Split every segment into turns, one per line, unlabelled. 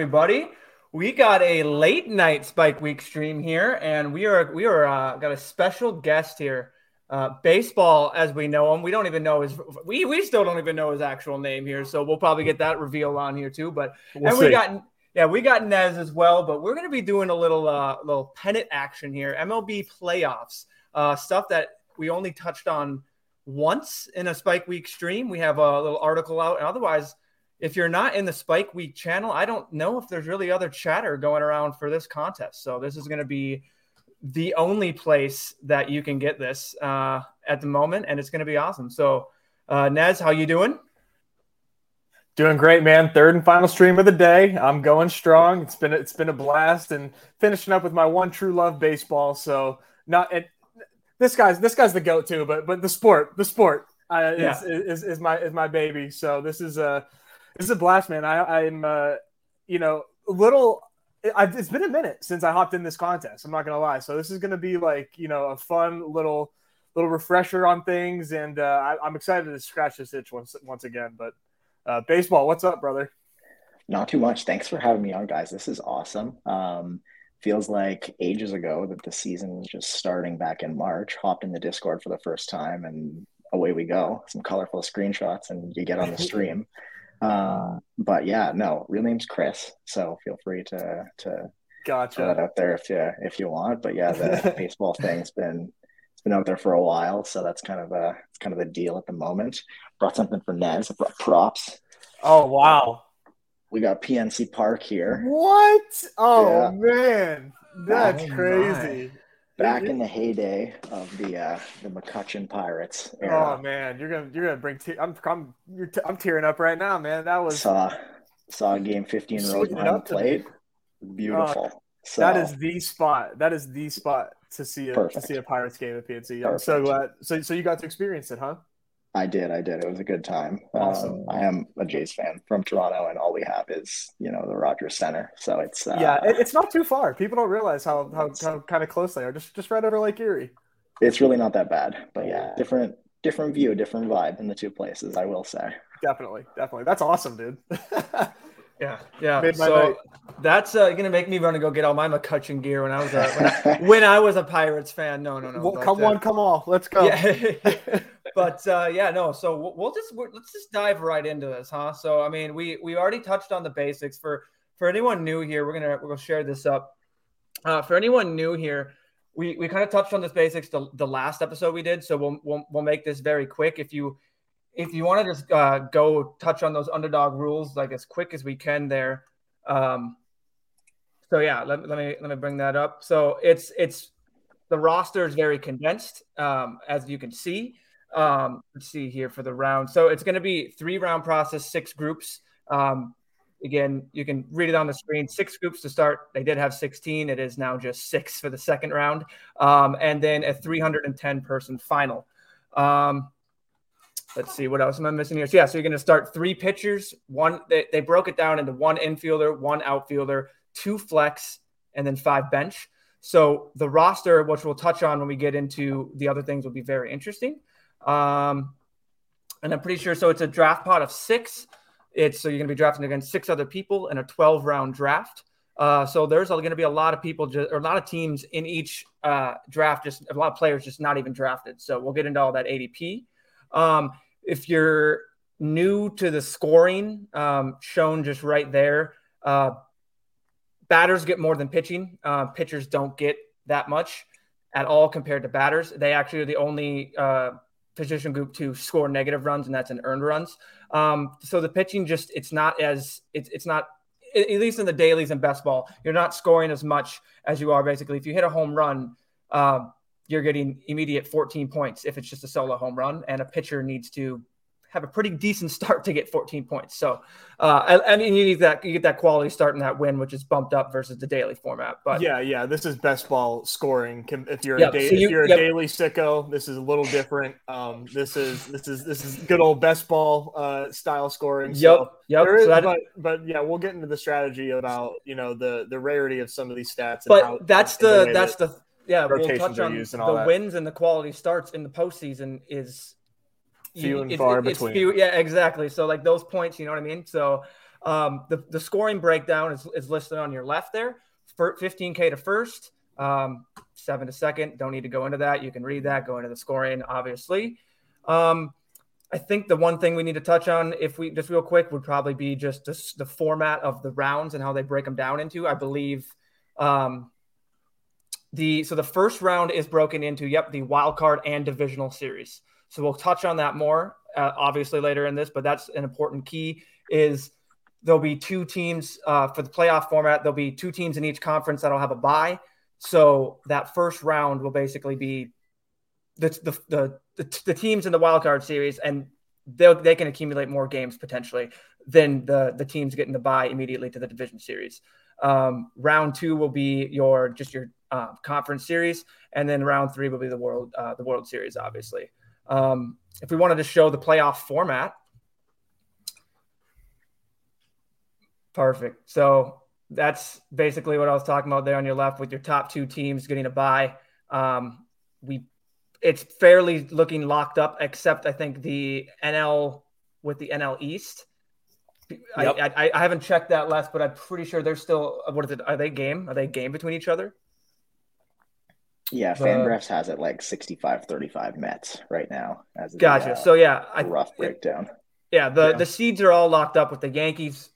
What's going on, everybody? We got a late night Spike Week stream here, and we are we are uh, got a special guest here. Uh, baseball, as we know him, we don't even know his we we still don't even know his actual name here, so we'll probably get that reveal on here too. But we'll and see. we got yeah, we got Nez as well, but we're gonna be doing a little uh little pennant action here, MLB playoffs, uh, stuff that we only touched on once in a Spike Week stream. We have a little article out, and otherwise if you're not in the Spike Week channel, I don't know if there's really other chatter going around for this contest. So this is going to be the only place that you can get this uh, at the moment, and it's going to be awesome. So, uh, Nez, how you doing?
Doing great, man. Third and final stream of the day. I'm going strong. It's been it's been a blast, and finishing up with my one true love, baseball. So not it, this guy's this guy's the goat too, but but the sport, the sport uh, yeah. is, is, is my is my baby. So this is a this is a blast, man. I, I'm, uh, you know, a little. I've, it's been a minute since I hopped in this contest. I'm not gonna lie. So this is gonna be like, you know, a fun little little refresher on things, and uh, I, am excited to scratch this itch once once again. But uh, baseball, what's up, brother?
Not too much. Thanks for having me on, guys. This is awesome. Um, feels like ages ago that the season was just starting back in March. Hopped in the Discord for the first time, and away we go. Some colorful screenshots, and you get on the stream. Uh, but yeah, no, real name's Chris. So feel free to to
gotcha
throw that out there if you if you want. But yeah, the baseball thing's been it's been out there for a while, so that's kind of a it's kind of a deal at the moment. Brought something for Nez. I brought props.
Oh wow.
We got PNC Park here.
What? Oh yeah. man, that's oh, crazy
back in the heyday of the uh, the McCutchen Pirates. Era.
Oh man, you're gonna you're gonna bring. Te- I'm I'm te- I'm tearing up right now, man. That was
saw saw game 15 rows behind the plate. Beautiful. Uh,
so, that is the spot. That is the spot to see a perfect. to see a Pirates game at PNC. I'm so glad. So so you got to experience it, huh?
I did. I did. It was a good time. Awesome. Um, I am a Jays fan from Toronto, and all we have is you know the Rogers Center. So it's
uh, yeah, it's not too far. People don't realize how how, how kind of close they are. Just just right over Lake Erie.
It's really not that bad, but yeah, different different view, different vibe in the two places. I will say.
Definitely, definitely. That's awesome, dude.
Yeah, yeah. So night. that's uh, gonna make me run and go get all my McCutchen gear when I was a, when, I, when I was a Pirates fan. No, no, no.
Well, come uh, on, come on, let's go.
Yeah. but uh, yeah, no. So we'll, we'll just let's just dive right into this, huh? So I mean, we we already touched on the basics. For for anyone new here, we're gonna we're gonna share this up. Uh, for anyone new here, we we kind of touched on this basics the, the last episode we did. So we'll, we'll we'll make this very quick. If you if you want to just uh, go touch on those underdog rules like as quick as we can there. Um, so yeah, let, let me let me bring that up. So it's it's the roster is very condensed, um, as you can see. Um, let's see here for the round. So it's going to be three round process, six groups. Um, again, you can read it on the screen. Six groups to start. They did have 16. It is now just six for the second round, um, and then a 310 person final. Um, let's see what else am I missing here. So yeah, so you're going to start three pitchers. One they, they broke it down into one infielder, one outfielder, two flex, and then five bench. So the roster, which we'll touch on when we get into the other things, will be very interesting. Um, and I'm pretty sure. So it's a draft pot of six. It's so you're going to be drafting against six other people in a 12 round draft. Uh, so there's going to be a lot of people, just, or a lot of teams in each uh, draft, just a lot of players just not even drafted. So we'll get into all that ADP. Um, if you're new to the scoring, um, shown just right there, uh, batters get more than pitching. Uh, pitchers don't get that much at all compared to batters. They actually are the only uh, position group to score negative runs, and that's in earned runs. Um, so the pitching just it's not as it's it's not at least in the dailies and best ball, you're not scoring as much as you are basically. If you hit a home run, uh, you're getting immediate 14 points if it's just a solo home run, and a pitcher needs to have a pretty decent start to get 14 points. So, uh, I, mean, you need that you get that quality start in that win, which is bumped up versus the daily format. But
yeah, yeah, this is best ball scoring. If you're yep, a, da- so you, if you're a yep. daily sicko, this is a little different. Um, this is this is this is good old best ball uh, style scoring.
So yep,
yep. Is, so but, but yeah, we'll get into the strategy about you know the the rarity of some of these stats.
but how, that's the, that's that the yeah we'll touch on the that. wins and the quality starts in the postseason is
few and far between.
Few, yeah, exactly. So like those points, you know what I mean? So Um, the, the scoring breakdown is, is listed on your left there. 15K to first, um, seven to second. Don't need to go into that. You can read that, go into the scoring, obviously. Um, I think the one thing we need to touch on, if we just real quick, would probably be just the, the format of the rounds and how they break them down into. I believe um, the so the first round is broken into yep the wild card and divisional series. So we'll touch on that more uh, obviously later in this, but that's an important key. Is there'll be two teams uh, for the playoff format. There'll be two teams in each conference that'll have a bye. So that first round will basically be the the the, the, the teams in the wild card series, and they they can accumulate more games potentially than the the teams getting the bye immediately to the division series. Um, round two will be your just your uh, conference series, and then round three will be the world uh, the World Series, obviously. Um, if we wanted to show the playoff format, perfect. So that's basically what I was talking about there on your left with your top two teams getting a bye. Um, we it's fairly looking locked up, except I think the NL with the NL East. Yep. I, I, I haven't checked that last, but I'm pretty sure they're still. What is it? Are they game? Are they game between each other?
Yeah, Fangraphs has it like 65 35 Mets right now.
As gotcha. The, uh, so, yeah,
I, rough breakdown.
Yeah, the, yeah. the seeds are all locked up with the Yankees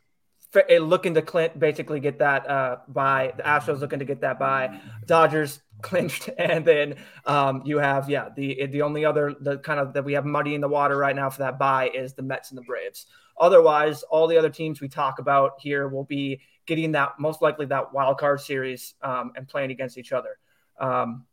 eh, looking to Clint basically get that uh, bye the Astros looking to get that bye Dodgers clinched, and then um, you have yeah the the only other the kind of that we have muddy in the water right now for that bye is the Mets and the Braves. Otherwise, all the other teams we talk about here will be getting that most likely that wild card series um, and playing against each other. Um,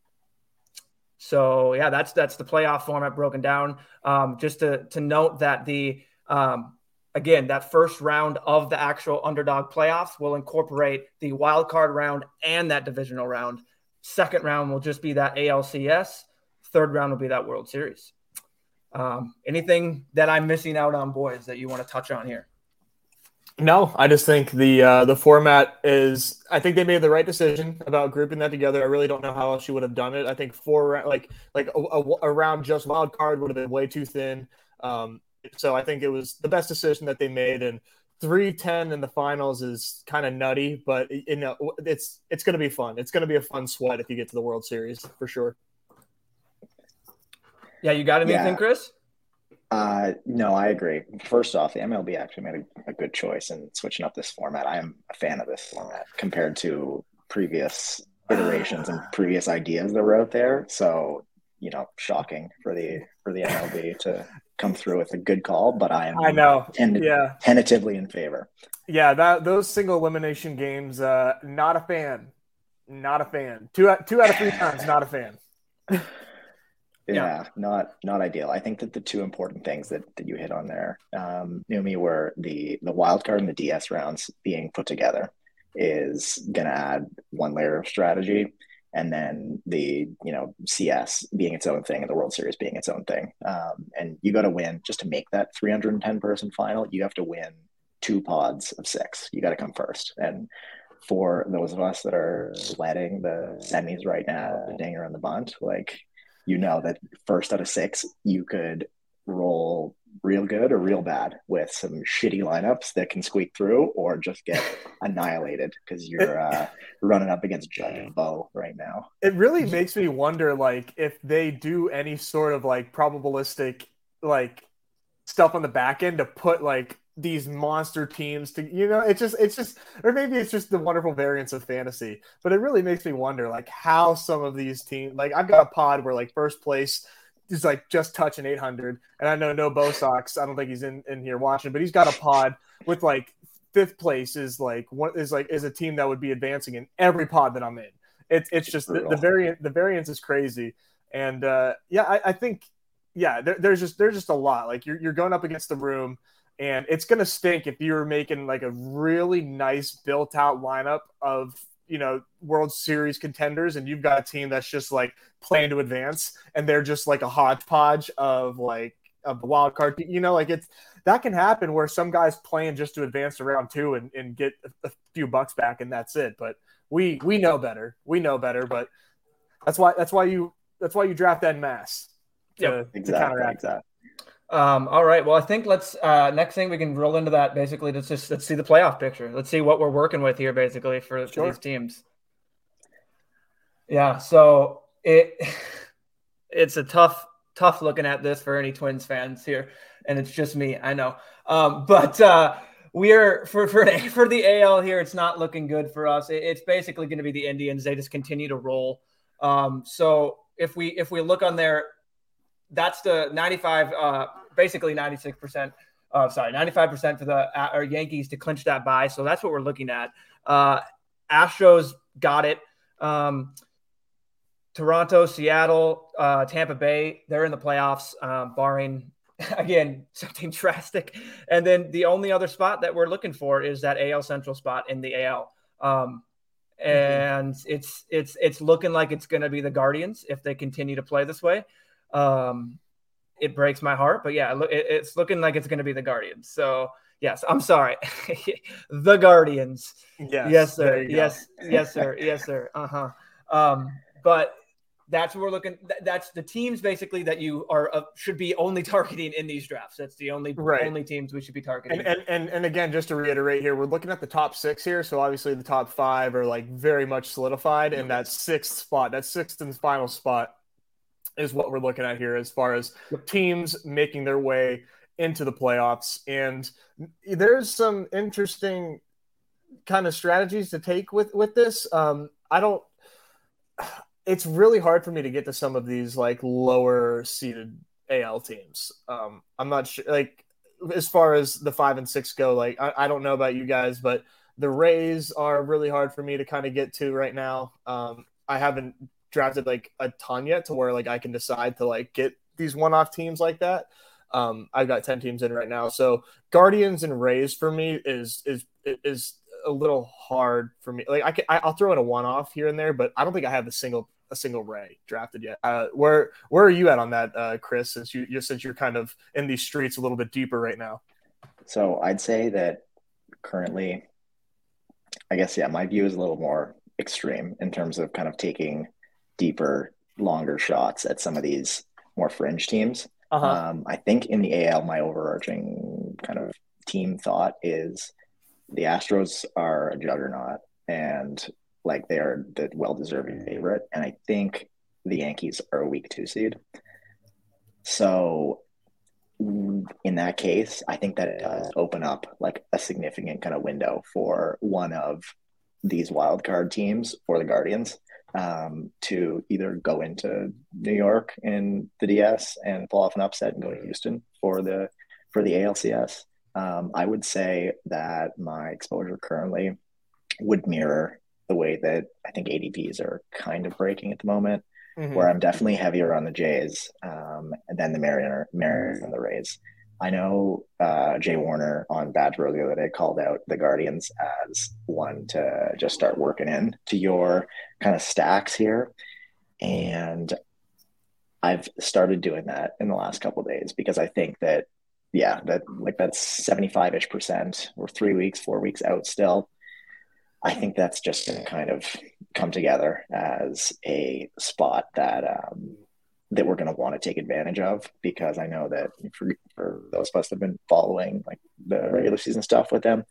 so yeah, that's that's the playoff format broken down. Um, just to to note that the um, again that first round of the actual underdog playoffs will incorporate the wild card round and that divisional round. Second round will just be that ALCS. Third round will be that World Series. Um, anything that I'm missing out on, boys, that you want to touch on here?
No, I just think the uh, the format is. I think they made the right decision about grouping that together. I really don't know how else you would have done it. I think four like like a, a, a round just wild card would have been way too thin. Um, so I think it was the best decision that they made. And three ten in the finals is kind of nutty, but you know it's it's going to be fun. It's going to be a fun sweat if you get to the World Series for sure.
Yeah, you got anything, yeah. Chris?
Uh, no, I agree. First off, the MLB actually made a, a, good choice in switching up this format. I am a fan of this format compared to previous iterations and previous ideas that were out there. So, you know, shocking for the for the MLB to come through with a good call, but I am
I know yeah
tentatively in favor.
Yeah, that those single elimination games, uh, not a fan, not a fan. Two two out of three times, not a fan.
Yeah, yeah, not not ideal. I think that the two important things that, that you hit on there, um, Numi, were the the wild card and the DS rounds being put together is going to add one layer of strategy, and then the you know CS being its own thing and the World Series being its own thing. Um, and you got to win just to make that 310 person final. You have to win two pods of six. You got to come first, and for those of us that are letting the semis right now, the dinger and the bunt, like you know that first out of six, you could roll real good or real bad with some shitty lineups that can squeak through or just get annihilated because you're uh, running up against Judge and Bo right now.
It really makes me wonder, like, if they do any sort of like probabilistic like stuff on the back end to put like these monster teams to you know it's just it's just or maybe it's just the wonderful variance of fantasy but it really makes me wonder like how some of these teams like i've got a pod where like first place is like just touching 800 and i know no bo sox i don't think he's in in here watching but he's got a pod with like fifth place is like what is like is a team that would be advancing in every pod that i'm in. It's it's just the, the variant the variance is crazy and uh yeah i, I think yeah there, there's just there's just a lot like you're, you're going up against the room and it's going to stink if you're making like a really nice built out lineup of, you know, World Series contenders and you've got a team that's just like playing to advance and they're just like a hodgepodge of like of the wild card. You know, like it's that can happen where some guys playing just to advance to round two and, and get a, few bucks back and that's it. But we we know better. We know better, but that's why that's why you that's why you draft that mass.
To, exactly, to counteract that.
Um, all right. Well, I think let's uh, next thing we can roll into that. Basically, let's just let's see the playoff picture. Let's see what we're working with here, basically for, sure. for these teams. Yeah. So it it's a tough tough looking at this for any Twins fans here, and it's just me. I know. Um, but uh, we are for for for the AL here. It's not looking good for us. It, it's basically going to be the Indians. They just continue to roll. Um, so if we if we look on there, that's the 95. Uh, basically 96%. Uh, sorry, 95% for the uh, Yankees to clinch that bye. So that's what we're looking at. Uh, Astros got it. Um, Toronto, Seattle, uh, Tampa Bay, they're in the playoffs, um, barring again something drastic. And then the only other spot that we're looking for is that AL Central spot in the AL. Um, mm-hmm. and mm-hmm. it's it's it's looking like it's going to be the Guardians if they continue to play this way. Um, it breaks my heart. But yeah, it, it's looking like it's going to be the Guardians. So yes, I'm sorry, the Guardians. Yes, yes, sir. Yes, yes, sir. Yes, sir. Uh huh. Um, but that's what we're looking. That's the teams basically that you are uh, should be only targeting in these drafts. That's the only right. only teams we should be targeting.
And, and, and and again, just to reiterate here, we're looking at the top six here. So obviously the top five are like very much solidified, and that sixth spot, that sixth and final spot, is what we're looking at here as far as teams making their way into the playoffs. And there's some interesting kind of strategies to take with with this. Um, I don't. It's really hard for me to get to some of these like lower seeded AL teams. Um, I'm not sure. Like as far as the five and six go, like I, I don't know about you guys, but the Rays are really hard for me to kind of get to right now. Um, I haven't drafted like a ton yet to where like I can decide to like get these one-off teams like that. Um, I've got 10 teams in right now. So Guardians and Rays for me is is is a little hard for me. Like I can I'll throw in a one-off here and there, but I don't think I have a single a single Ray drafted yet. Uh, where where are you at on that, uh, Chris? Since you, you since you're kind of in these streets a little bit deeper right now.
So I'd say that currently, I guess yeah, my view is a little more extreme in terms of kind of taking deeper, longer shots at some of these more fringe teams. Uh-huh. Um, I think in the AL, my overarching kind of team thought is the Astros are a juggernaut and like they are the well deserving favorite. And I think the Yankees are a weak two seed. So in that case, I think that it does open up like a significant kind of window for one of these wild card teams for the Guardians um, to either go into New York in the DS and pull off an upset and go to Houston for the for the ALCS. Um, I would say that my exposure currently would mirror the way that I think ADPs are kind of breaking at the moment, mm-hmm. where I'm definitely heavier on the Jays um, than the Mariner, Mariners and the Rays. I know uh, Jay Warner on Bad Bro the other day called out the Guardians as one to just start working in to your kind of stacks here. And I've started doing that in the last couple days because I think that, yeah, that like that's 75 ish percent. We're three weeks, four weeks out still. I think that's just going to kind of come together as a spot that um, that we're going to want to take advantage of because I know that for, for those of us that have been following like the regular season stuff with them,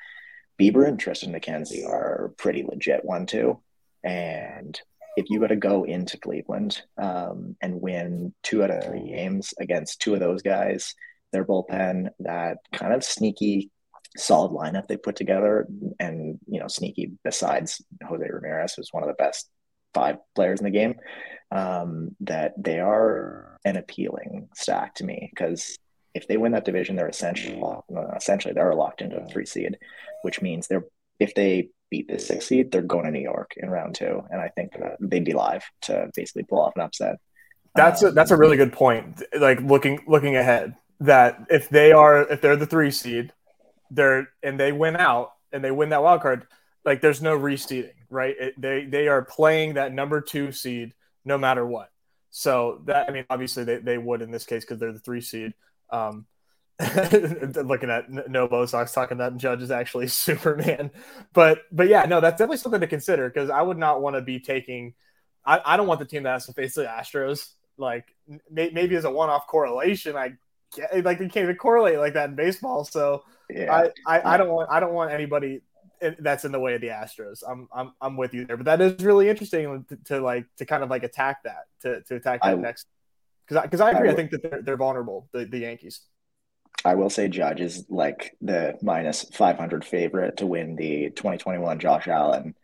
Bieber and Triston McKenzie are pretty legit one too. And if you got to go into Cleveland um, and win two out of three games against two of those guys, their bullpen, that kind of sneaky, solid lineup they put together, and you know, sneaky besides Jose Ramirez was one of the best five players in the game um, that they are an appealing stack to me because if they win that division, they're essentially essentially they're locked into a three seed, which means they're if they beat the six seed, they're going to New York in round two, and I think they'd be live to basically pull off an upset.
That's um, a, that's a really good point. Like looking looking ahead, that if they are if they're the three seed, they're and they win out and they win that wild card, like there's no reseeding, right? It, they they are playing that number two seed no matter what. So that I mean, obviously they, they would in this case because they're the three seed. Um, looking at No Sox talking that Judge is actually Superman, but but yeah, no, that's definitely something to consider because I would not want to be taking. I, I don't want the team that has to face the Astros. Like maybe as a one off correlation, I get, like you can't even correlate like that in baseball. So yeah. I, I, I don't want I don't want anybody that's in the way of the Astros. I'm I'm I'm with you there, but that is really interesting to, to like to kind of like attack that to to attack that I, next because because I, I, agree. I, I, think that they're they're vulnerable. The the Yankees.
I will say Judge is like the minus 500 favorite to win the 2021 Josh Allen.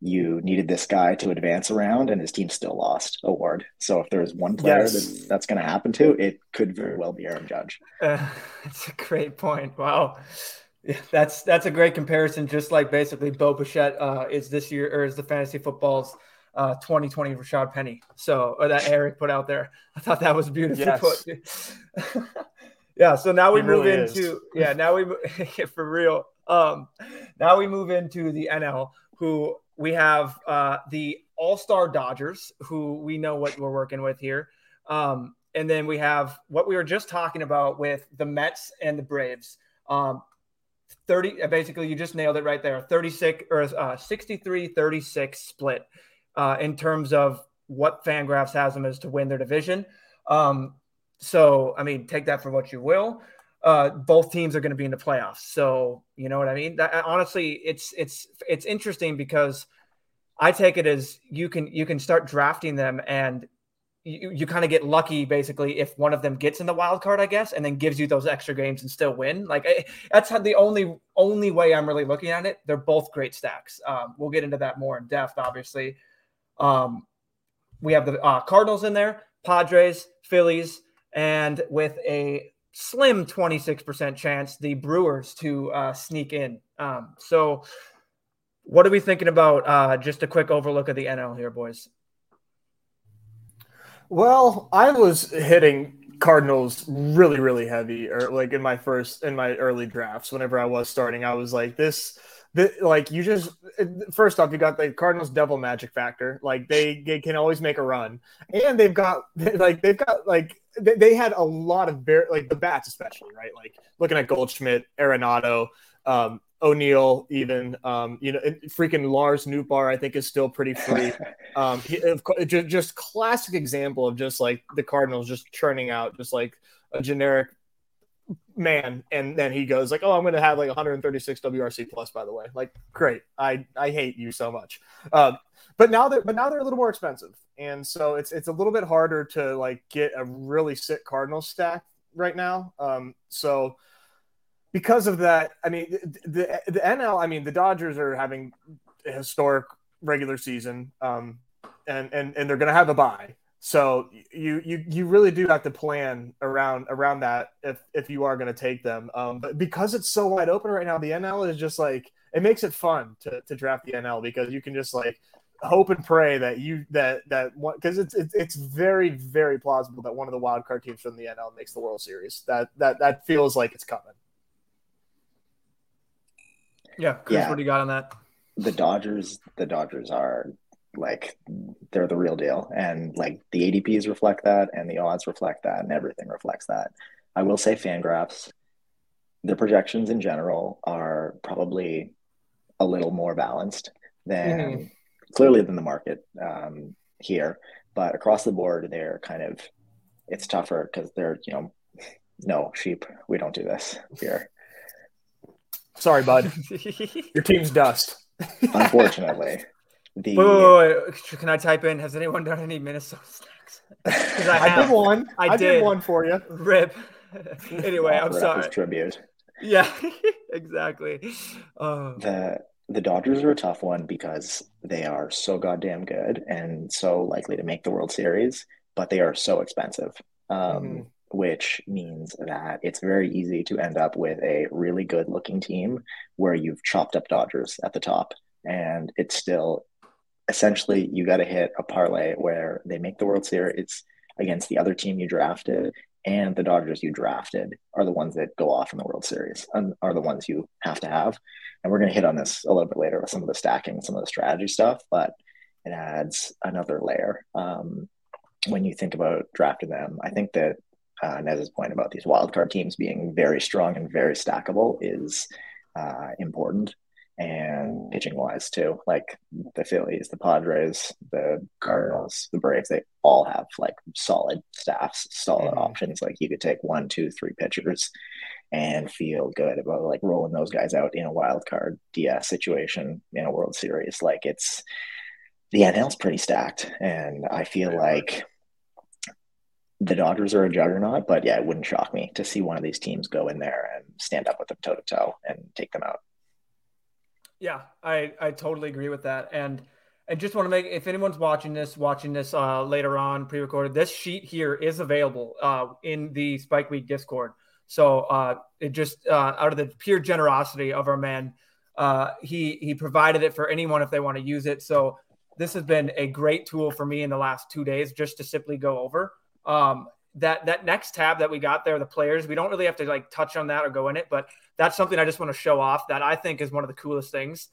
You needed this guy to advance around, and his team still lost award. So if there's one player yes. that that's going to happen to, it could very well be Aaron Judge.
Uh, that's a great point. Wow. Yeah, that's that's a great comparison. Just like basically Bo Bichette uh, is this year or is the fantasy football's uh, 2020 Rashaad Penny. So that Eric put out there. I thought that was beautifully yes. put. yeah. So now we move really into is. yeah. Now we for real. Um, now we move into the NL, who we have uh, the All Star Dodgers, who we know what we're working with here. Um, and then we have what we were just talking about with the Mets and the Braves. Um, 30 basically you just nailed it right there. 36 or uh, 63 36 split uh, in terms of what fangraphs has them as to win their division. Um, so i mean take that for what you will. Uh, both teams are going to be in the playoffs so you know what i mean? That, honestly it's it's it's interesting because i take it as you can you can start drafting them and you, you kind of get lucky basically if one of them gets in the wild card, I guess, and then gives you those extra games and still win. Like eh, that's the only only way I'm really looking at it. They're both great stacks. Um, we'll get into that more in depth, obviously. Um, we have the uh, Cardinals in there, Padres, Phillies, and with a slim 26% chance, the Brewers to uh, sneak in. Um, so, what are we thinking about? Uh, just a quick overlook of the NL here, boys.
Well, I was hitting Cardinals really, really heavy, or like in my first in my early drafts. Whenever I was starting, I was like, this, this like you just first off, you got the Cardinals devil magic factor. Like they they can always make a run, and they've got like they've got like they had a lot of very like the bats especially right. Like looking at Goldschmidt, Arenado, um, O'Neill, even um, you know, freaking Lars Nootbaar, I think is still pretty free. Um, he, just, just classic example of just like the Cardinals just churning out just like a generic man, and then he goes like, "Oh, I'm going to have like 136 WRC plus." By the way, like, great. I I hate you so much. Um, but now they're but now they're a little more expensive, and so it's it's a little bit harder to like get a really sick Cardinals stack right now. Um, so because of that, I mean, the, the, NL, I mean, the Dodgers are having a historic regular season, um, and and and they're going to have a bye. So you you you really do have to plan around around that if if you are going to take them. Um, but because it's so wide open right now, the NL is just like it makes it fun to to draft the NL because you can just like hope and pray that you that that one because it's, it's it's very very plausible that one of the wild card teams from the NL makes the World Series. That that that feels like it's coming.
Yeah, Chris, yeah. what do you got on that?
The Dodgers, the Dodgers are like they're the real deal, and like the ADPs reflect that, and the odds reflect that, and everything reflects that. I will say, Fangraphs, the projections in general are probably a little more balanced than mm-hmm. clearly than the market um, here, but across the board, they're kind of it's tougher because they're you know no sheep we don't do this here
Sorry, bud. Your team's dust.
Unfortunately.
The... Wait, wait, wait, Can I type in? Has anyone done any Minnesota snacks?
Because I, I, did one. I, I did. did. one for you.
Rip. anyway, I'm sorry.
Tribute.
Yeah, exactly.
Uh, the the Dodgers are a tough one because they are so goddamn good and so likely to make the World Series, but they are so expensive. Um, mm-hmm which means that it's very easy to end up with a really good looking team where you've chopped up Dodgers at the top. And it's still essentially you got to hit a parlay where they make the World Series It's against the other team you drafted and the Dodgers you drafted are the ones that go off in the World Series and are the ones you have to have. And we're going to hit on this a little bit later with some of the stacking, some of the strategy stuff, but it adds another layer. Um, when you think about drafting them, I think that uh, Nez's point about these wildcard teams being very strong and very stackable is uh, important. and pitching wise too. Like the Phillies, the Padres, the Cardinals, the Braves, they all have like solid staffs, solid mm-hmm. options. Like you could take one, two, three pitchers and feel good about like rolling those guys out in a wild card DS situation in a World Series. Like it's the NL's pretty stacked, and I feel like the Dodgers are a juggernaut. But yeah, it wouldn't shock me to see one of these teams go in there and stand up with them toe to toe and take them out.
Yeah, I I totally agree with that, and and just want to make if anyone's watching this, watching this uh, later on, pre-recorded, this sheet here is available uh, in the Spike Week Discord. So uh, it just uh, out of the pure generosity of our man, uh, he he provided it for anyone if they want to use it. So this has been a great tool for me in the last two days just to simply go over. Um, that that next tab that we got there, the players, we don't really have to like touch on that or go in it, but that's something I just want to show off that I think is one of the coolest things.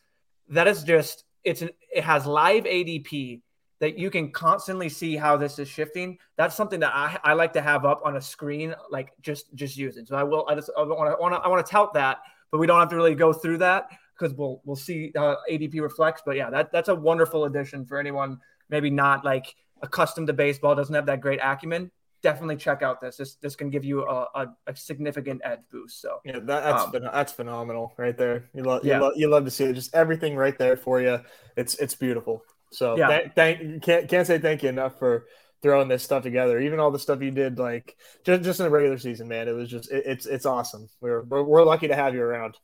That is just it's an it has live ADP that you can constantly see how this is shifting. That's something that I, I like to have up on a screen, like just just using. So I will I just I want to I want to tout that, but we don't have to really go through that because we'll we'll see ADP reflects. But yeah, that that's a wonderful addition for anyone maybe not like accustomed to baseball, doesn't have that great acumen definitely check out this. This this can give you a, a, a significant edge boost. So
yeah, that, that's um, that's phenomenal right there. You love yeah. you, lo- you love to see it. Just everything right there for you. It's it's beautiful. So yeah, th- thank can't can't say thank you enough for throwing this stuff together. Even all the stuff you did, like just just in the regular season, man. It was just it, it's it's awesome. We're, we're we're lucky to have you around.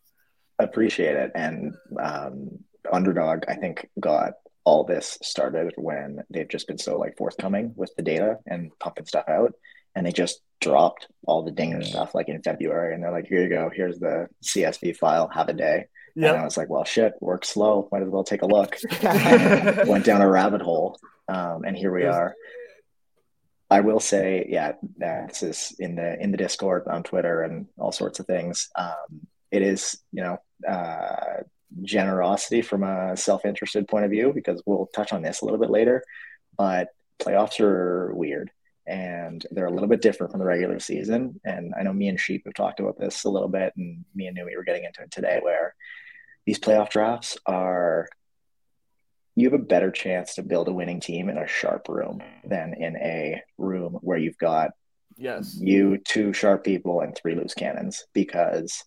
I appreciate it. And um, underdog, I think got all this started when they've just been so like forthcoming with the data and pumping stuff out and they just dropped all the dinger stuff like in february and they're like here you go here's the csv file have a day. Yeah and i was like well shit work slow might as well take a look. Went down a rabbit hole um, and here we are. I will say yeah this is in the in the discord on twitter and all sorts of things. Um, it is you know uh, generosity from a self-interested point of view because we'll touch on this a little bit later but playoffs are weird and they're a little bit different from the regular season. And i know me and sheep have talked about this a little bit and me and Nui were getting into it today where these playoff drafts are you have a better chance to build a winning team in a sharp room than in a room where you've got
yes.
you two sharp people and three loose cannons because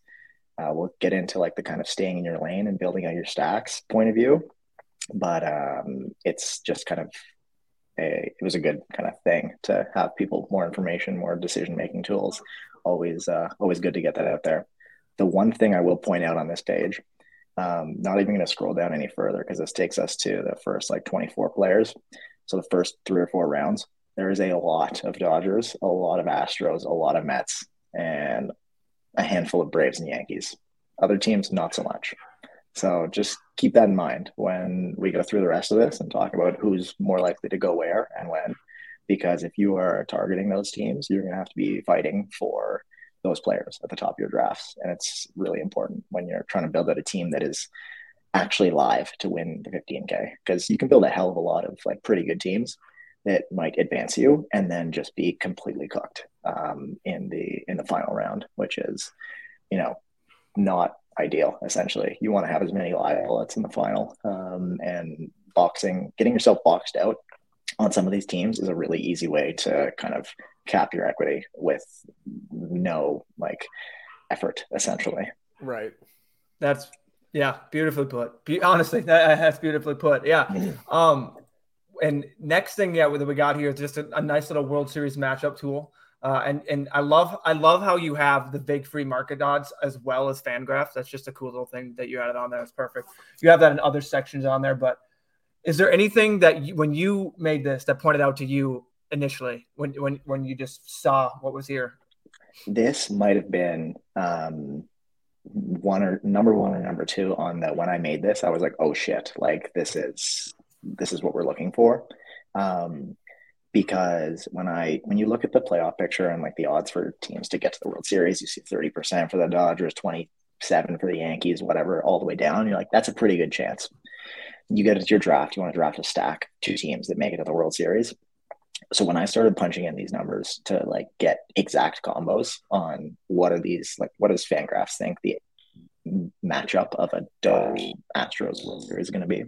uh, we'll get into like the kind of staying in your lane and building out your stacks point of view, but um, it's just kind of a it was a good kind of thing to have people more information, more decision making tools. Always uh, always good to get that out there. The one thing I will point out on this page, um, not even going to scroll down any further because this takes us to the first like 24 players. So the first three or four rounds, there is a lot of Dodgers, a lot of Astros, a lot of Mets, and a handful of Braves and Yankees. Other teams, not so much. So just keep that in mind when we go through the rest of this and talk about who's more likely to go where and when. Because if you are targeting those teams, you're going to have to be fighting for those players at the top of your drafts. And it's really important when you're trying to build out a team that is actually live to win the 15K. Because you can build a hell of a lot of like pretty good teams that might advance you and then just be completely cooked um, in the in the final round, which is, you know, not ideal. Essentially, you want to have as many live bullets in the final, um, and boxing, getting yourself boxed out on some of these teams is a really easy way to kind of cap your equity with no like effort, essentially.
Right.
That's yeah, beautifully put. Be- honestly, that, that's beautifully put. Yeah. Mm-hmm. Um, and next thing, yeah, that we got here is just a, a nice little World Series matchup tool. Uh, and and I love I love how you have the big free market odds as well as Fangraphs. That's just a cool little thing that you added on there. It's perfect. You have that in other sections on there, but is there anything that you, when you made this that pointed out to you initially when when when you just saw what was here?
This might have been um, one or number one or number two on the when I made this. I was like, oh shit! Like this is this is what we're looking for. Um, because when I when you look at the playoff picture and like the odds for teams to get to the World Series, you see 30% for the Dodgers, 27 for the Yankees, whatever, all the way down. You're like, that's a pretty good chance. You get into your draft, you want to draft a stack, two teams that make it to the World Series. So when I started punching in these numbers to like get exact combos on what are these like what does Fangraphs think the matchup of a Dodge Astros World Series is going to be.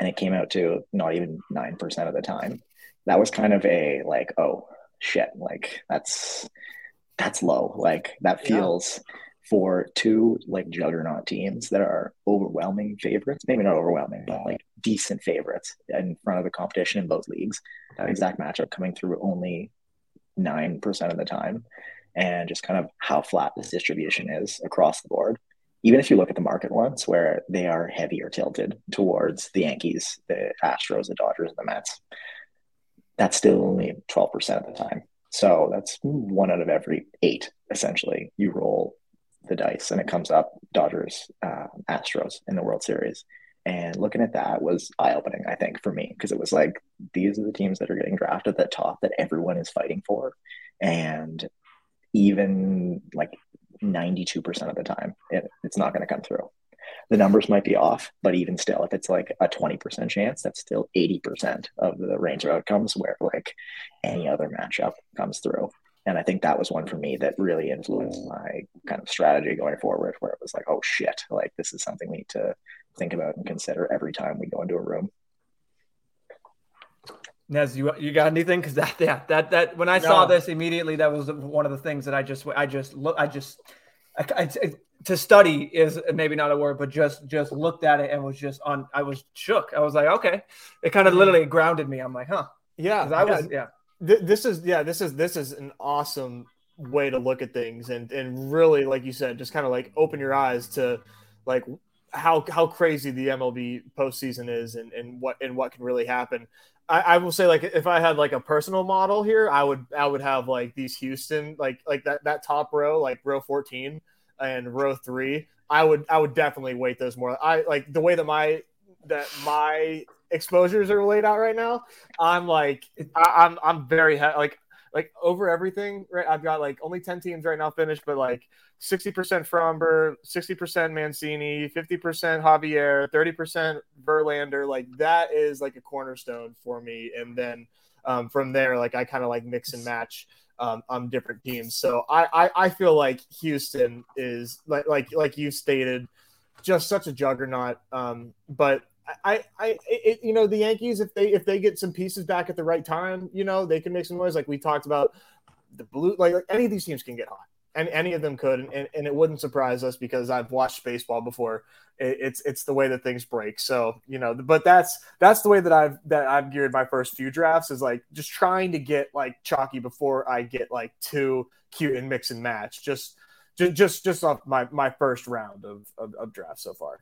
And it came out to not even 9% of the time. That was kind of a like, oh shit, like that's that's low. Like that feels yeah. for two like juggernaut teams that are overwhelming favorites, maybe not overwhelming, but like decent favorites in front of the competition in both leagues. That exact matchup coming through only 9% of the time and just kind of how flat this distribution is across the board. Even if you look at the market ones where they are heavier tilted towards the Yankees, the Astros, the Dodgers, and the Mets, that's still only 12% of the time. So that's one out of every eight, essentially. You roll the dice and it comes up Dodgers, uh, Astros in the World Series. And looking at that was eye opening, I think, for me, because it was like these are the teams that are getting drafted at the top that everyone is fighting for. And even like 92% of the time, it, it's not going to come through. The numbers might be off, but even still, if it's like a 20% chance, that's still 80% of the range of outcomes where like any other matchup comes through. And I think that was one for me that really influenced my kind of strategy going forward, where it was like, oh shit, like this is something we need to think about and consider every time we go into a room.
Nez, you you got anything? Because that yeah that that when I no. saw this immediately, that was one of the things that I just I just look I just I, I, to study is maybe not a word, but just just looked at it and was just on. I was shook. I was like, okay, it kind of literally grounded me. I'm like, huh,
yeah.
I was yeah.
Th- this is yeah. This is this is an awesome way to look at things and and really like you said, just kind of like open your eyes to like how how crazy the MLB postseason is and, and what and what can really happen. I, I, will say like if I had like a personal model here, I would I would have like these Houston like like that that top row like row 14 and row 3. I would I would definitely weight those more. I like the way that my that my exposures are laid out right now. I'm like I, I'm, I'm very like like over everything. Right, I've got like only 10 teams right now finished, but like 60% Framber, 60% Mancini, 50% Javier, 30% Verlander. Like that is like a cornerstone for me. And then um, from there, like I kind of like mix and match um, on different teams. So I, I, I feel like Houston is like like like you stated, just such a juggernaut. Um, but I, I, it, you know, the Yankees, if they if they get some pieces back at the right time, you know, they can make some noise. Like we talked about, the blue, like, like any of these teams can get hot and any of them could, and, and it wouldn't surprise us because I've watched baseball before. It, it's it's the way that things break. So you know, but that's that's the way that I've that I've geared my first few drafts is like just trying to get like chalky before I get like too cute and mix and match. Just just just just off my my first round of of, of drafts so far.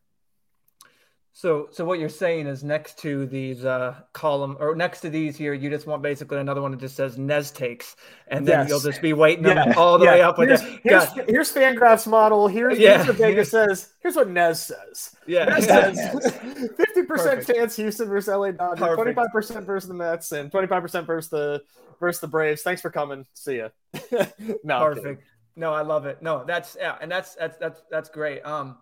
So, so what you're saying is next to these uh, column or next to these here, you just want basically another one that just says Nez takes, and then yes. you'll just be waiting yeah. all the yeah. way up with
here's. Here's, here's Fangraphs model. Here's, yeah. here's Vegas says. Here's what Nez says.
Yeah,
Nez says fifty percent chance Houston versus LA Dodgers, twenty five percent versus the Mets, and twenty five percent versus the versus the Braves. Thanks for coming. See ya.
no, perfect. No, I love it. No, that's yeah, and that's that's that's that's great. Um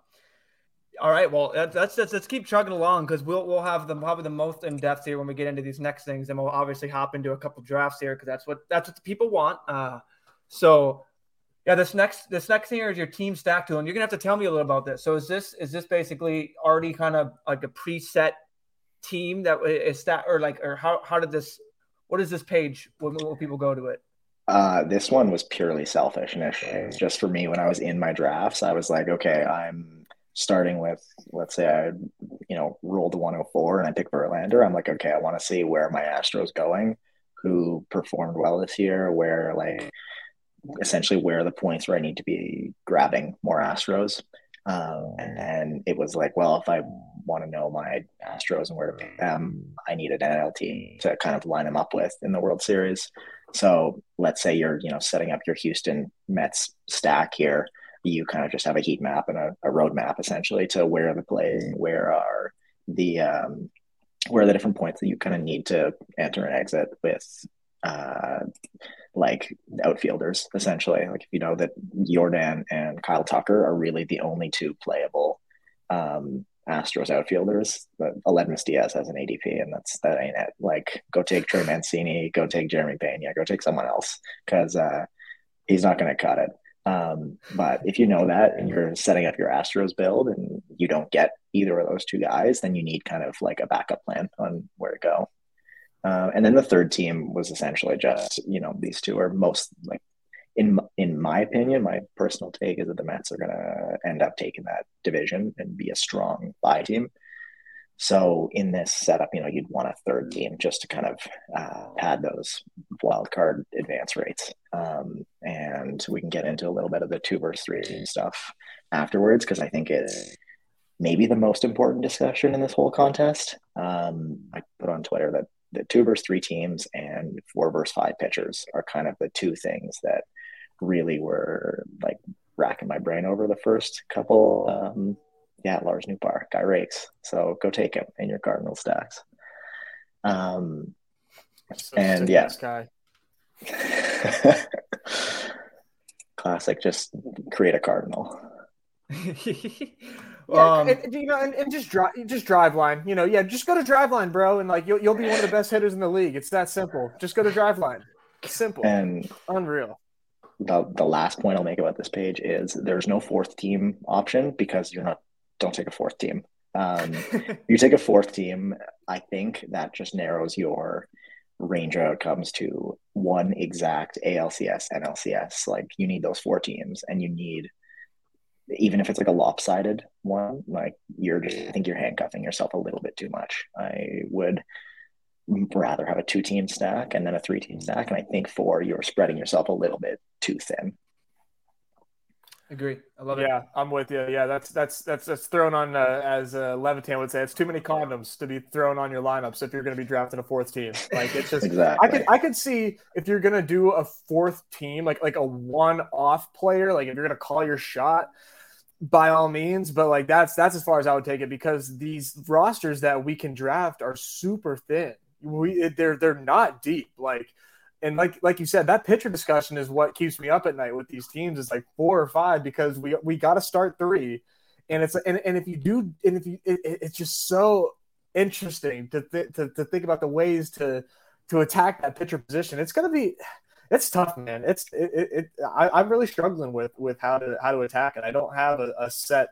all right, well, that's, that's let's keep chugging along because we'll we'll have the probably the most in depth here when we get into these next things, and we'll obviously hop into a couple drafts here because that's what that's what the people want. Uh, so yeah, this next this next thing here is your team stack tool, and you're gonna have to tell me a little about this. So is this is this basically already kind of like a preset team that is that or like or how how did this what is this page when, when people go to it?
Uh, this one was purely selfish initially. Just for me, when I was in my drafts, I was like, okay, I'm starting with let's say I you know rolled a 104 and I pick Verlander, I'm like, okay, I want to see where my Astros going, who performed well this year, where like essentially where are the points where I need to be grabbing more Astros. Um, and then it was like, well, if I want to know my Astros and where to pick them, I need an NLT to kind of line them up with in the World Series. So let's say you're, you know, setting up your Houston Mets stack here you kind of just have a heat map and a, a road map essentially to where the plays, where are the um, where are the different points that you kind of need to enter and exit with uh, like outfielders essentially. Like if you know that Yordan and Kyle Tucker are really the only two playable um, Astros outfielders, but Aledmys Diaz has an ADP, and that's that ain't it. Like, go take Trey Mancini, go take Jeremy Pena, go take someone else because uh, he's not going to cut it. Um, but if you know that and you're setting up your Astros build and you don't get either of those two guys, then you need kind of like a backup plan on where to go. Uh, and then the third team was essentially just you know these two are most like in in my opinion, my personal take is that the Mets are going to end up taking that division and be a strong buy team. So in this setup, you know, you'd want a third team just to kind of uh, pad those wild card advance rates, um, and we can get into a little bit of the two versus three stuff afterwards because I think it's maybe the most important discussion in this whole contest. Um, I put on Twitter that the two versus three teams and four versus five pitchers are kind of the two things that really were like racking my brain over the first couple. Um, yeah, Lars Nootbaar, guy rakes. So go take him in your Cardinal stacks. Um, so and yeah, guy. classic. Just create a Cardinal.
yeah, um, and, you know, and, and, just drive, just Driveline. You know, yeah, just go to Driveline, bro, and like you'll you'll be one of the best hitters in the league. It's that simple. Just go to Driveline. Simple and unreal
the the last point I'll make about this page is there's no fourth team option because you're not don't take a fourth team. Um, you take a fourth team, I think that just narrows your range of outcomes to one exact ALCS, NLCS. Like you need those four teams, and you need even if it's like a lopsided one, like you're just I think you're handcuffing yourself a little bit too much. I would rather have a two team stack and then a three team stack. And I think four, you're spreading yourself a little bit too thin.
Agree. I love
yeah,
it.
Yeah, I'm with you. Yeah, that's that's that's that's thrown on uh, as uh, Levitan would say. It's too many condoms to be thrown on your lineups if you're going to be drafting a fourth team. Like it's just exactly. I could I could see if you're going to do a fourth team, like like a one off player, like if you're going to call your shot, by all means. But like that's that's as far as I would take it because these rosters that we can draft are super thin we they're they're not deep. Like and like like you said, that pitcher discussion is what keeps me up at night with these teams. Is like four or five because we we got to start three, and it's and, and if you do and if you it, it's just so interesting to, th- to to think about the ways to to attack that pitcher position. It's gonna be it's tough, man. It's it, it, it I, am really struggling with with how to how to attack it. I don't have a, a set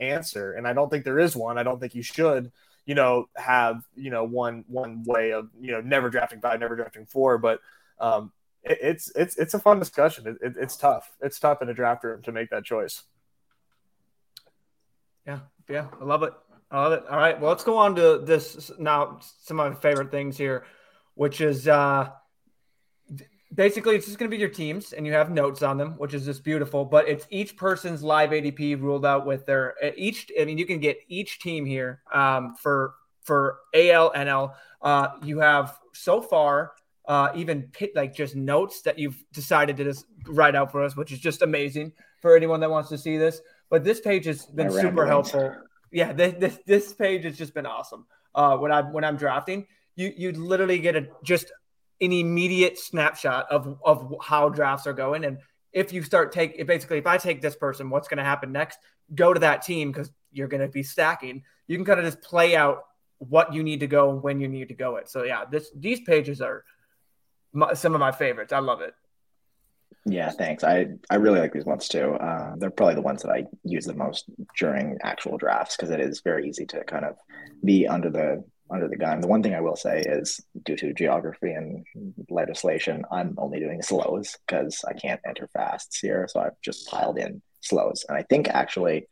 answer, and I don't think there is one. I don't think you should you know, have you know one one way of you know never drafting five, never drafting four, but um, it, it's it's it's a fun discussion. It, it, it's tough. It's tough in a draft room to make that choice.
Yeah, yeah, I love it. I love it. All right, well, let's go on to this now. Some of my favorite things here, which is uh, basically it's just going to be your teams and you have notes on them which is just beautiful but it's each person's live adp ruled out with their each i mean you can get each team here um, for for al nl uh, you have so far uh, even pit, like just notes that you've decided to just write out for us which is just amazing for anyone that wants to see this. But this page has been super helpful. Yeah this, this, this page has just been awesome uh, when i when i'm drafting. You you literally get a just an immediate snapshot of of how drafts are going. And if you start take basically if i take this person what's going to happen next? Go to that team because you're going to be stacking. You can kind of just play out what you need to go when you need to go it. So yeah this these pages are my, some of my favorites i love it
yeah thanks i i really like these ones too uh, they're probably the ones that i use the most during actual drafts because it is very easy to kind of be under the under the gun. The one thing I will say is due to geography and legislation, I'm only doing slows because I can't enter fasts here. So I've just piled in slows. And I think actually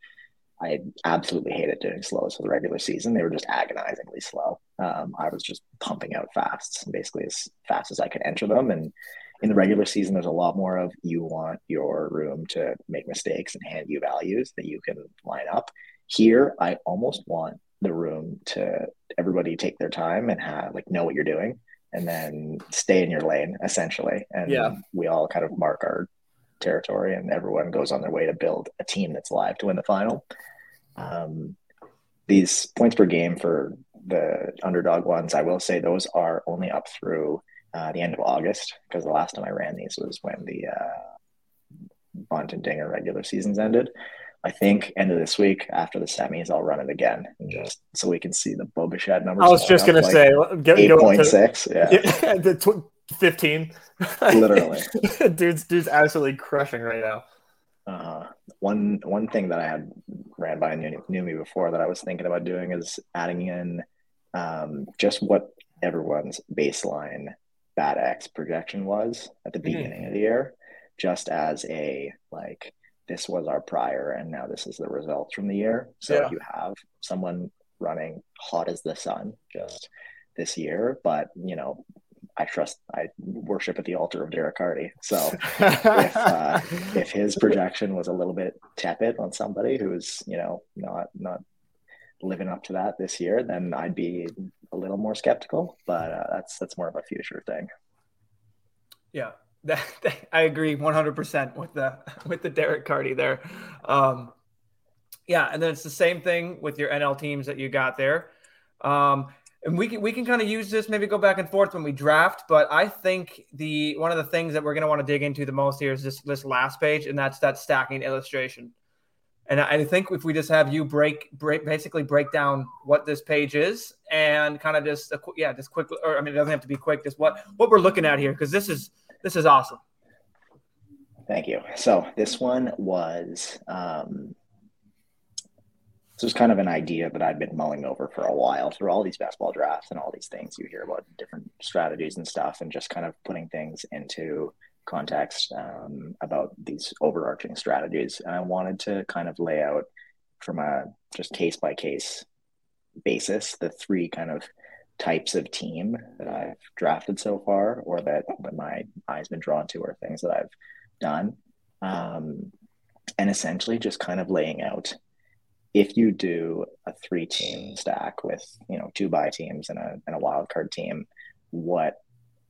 I absolutely hated doing slows for the regular season. They were just agonizingly slow. Um, I was just pumping out fasts basically as fast as I could enter them. And in the regular season, there's a lot more of you want your room to make mistakes and hand you values that you can line up. Here, I almost want the room to everybody take their time and have like know what you're doing and then stay in your lane essentially and yeah. we all kind of mark our territory, and everyone goes on their way to build a team that's live to win the final. Um, these points per game for the underdog ones, I will say those are only up through uh, the end of August because the last time I ran these was when the uh, Bunt and Dinger regular seasons ended. I think end of this week after the semis, I'll run it again just so we can see the Bo Bichette numbers.
I was just going
like to
say, get,
eight point six. Yeah,
the tw- 15.
Literally.
dude's dude's absolutely crushing right now.
Uh, one one thing that I had ran by and knew, knew me before that I was thinking about doing is adding in um, just what everyone's baseline BAT X projection was at the mm-hmm. beginning mm. of the year, just as a like this was our prior and now this is the results from the year. So yeah. you have someone running hot as the sun just this year, but you know I trust, I worship at the altar of Derek Carty. So if, uh, if his projection was a little bit tepid on somebody who's, you know, not, not living up to that this year, then I'd be a little more skeptical, but uh, that's, that's more of a future thing.
Yeah. That, that, I agree 100% with the, with the Derek Carty there. Um, yeah. And then it's the same thing with your NL teams that you got there. Um, and we can we can kind of use this maybe go back and forth when we draft but i think the one of the things that we're going to want to dig into the most here is this this last page and that's that stacking illustration. And i think if we just have you break break basically break down what this page is and kind of just yeah just quick or i mean it doesn't have to be quick just what what we're looking at here because this is this is awesome.
Thank you. So this one was um this was kind of an idea that I'd been mulling over for a while through all these basketball drafts and all these things you hear about different strategies and stuff, and just kind of putting things into context um, about these overarching strategies. And I wanted to kind of lay out from a just case by case basis the three kind of types of team that I've drafted so far, or that, that my eyes have been drawn to, or things that I've done. Um, and essentially just kind of laying out if you do a three team stack with you know two buy teams and a, and a wild card team what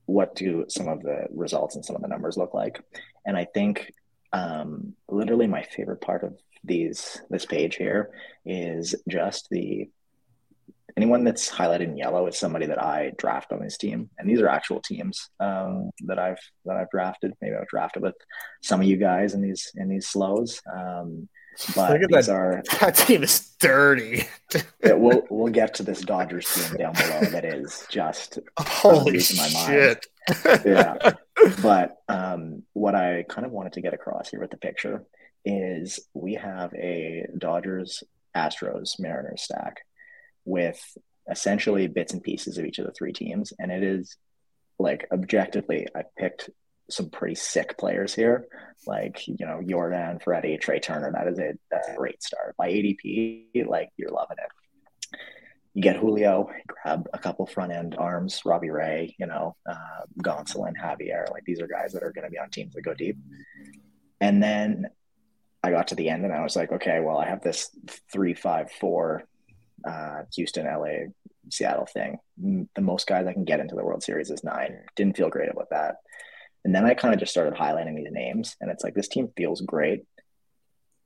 what do some of the results and some of the numbers look like and i think um, literally my favorite part of these this page here is just the anyone that's highlighted in yellow is somebody that I draft on this team, and these are actual teams um, that I've that I've drafted. Maybe I've drafted with some of you guys in these in these slows. Um, but Look at these
that,
are
that team is dirty.
yeah, we'll we'll get to this Dodgers team down below that is just
holy my shit.
Mind. yeah, but um, what I kind of wanted to get across here with the picture is we have a Dodgers, Astros, Mariners stack with essentially bits and pieces of each of the three teams, and it is like objectively, I picked some pretty sick players here, like you know Yordan, Freddie, Trea Turner. That is a that's a great start by ADP. Like you're loving it. You get Julio, grab a couple front end arms, Robbie Ray, you know, uh, Gonsolin, Javier. Like these are guys that are going to be on teams that go deep. And then I got to the end and I was like, okay, well, I have this three five four uh, Houston, LA, Seattle thing. The most guys I can get into the World Series is nine. Didn't feel great about that. And then I kind of just started highlighting these names, and it's like this team feels great.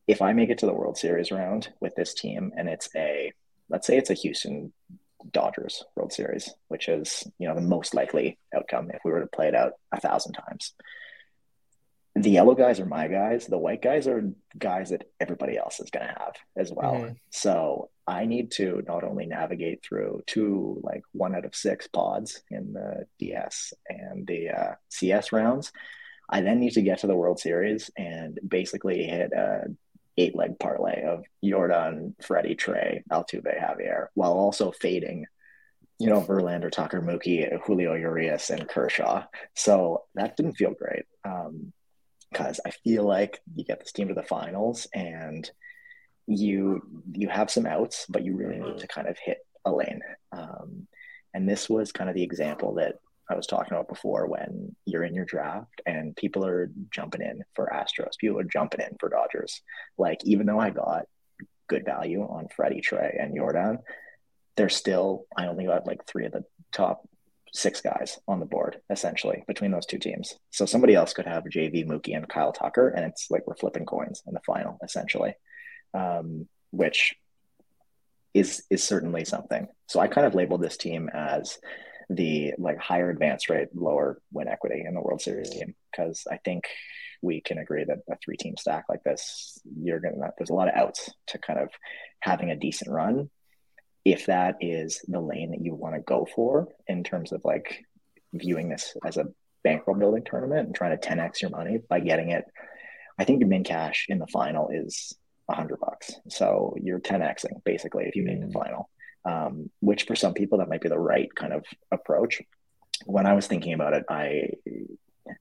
If I make it to the World Series round with this team, and it's a let's say it's a Houston Dodgers World Series, which is you know the most likely outcome if we were to play it out a thousand times the yellow guys are my guys. The white guys are guys that everybody else is going to have as well. Mm-hmm. So I need to not only navigate through two, like one out of six pods in the DS and the uh, CS rounds. I then need to get to the World Series and basically hit a eight leg parlay of Yordan, Freddie, Trea, Altuve, Javier, while also fading you know, Verlander, Tucker, Mookie, Julio Urias, and Kershaw. So that didn't feel great. Um, because I feel like you get this team to the finals and you you have some outs, but you really need to kind of hit a lane. Um, and this was kind of the example that I was talking about before when you're in your draft and people are jumping in for Astros, people are jumping in for Dodgers. Like even though I got good value on Freddie Trea and Yordan, there's still I only got like three of the top six guys on the board essentially between those two teams. So somebody else could have JV Mookie and Kyle Tucker, and it's like we're flipping coins in the final essentially, um, which is is certainly something. So I kind of labeled this team as the like higher advance rate, lower win equity in the World Series team because I think we can agree that a three team stack like this, you're gonna there's a lot of outs to kind of having a decent run if that is the lane that you want to go for in terms of like viewing this as a bankroll building tournament and trying to 10x your money by getting it I think your min cash in the final is a hundred bucks. So you're 10xing basically if you make the mm. final. Um, which for some people that might be the right kind of approach. When I was thinking about it, I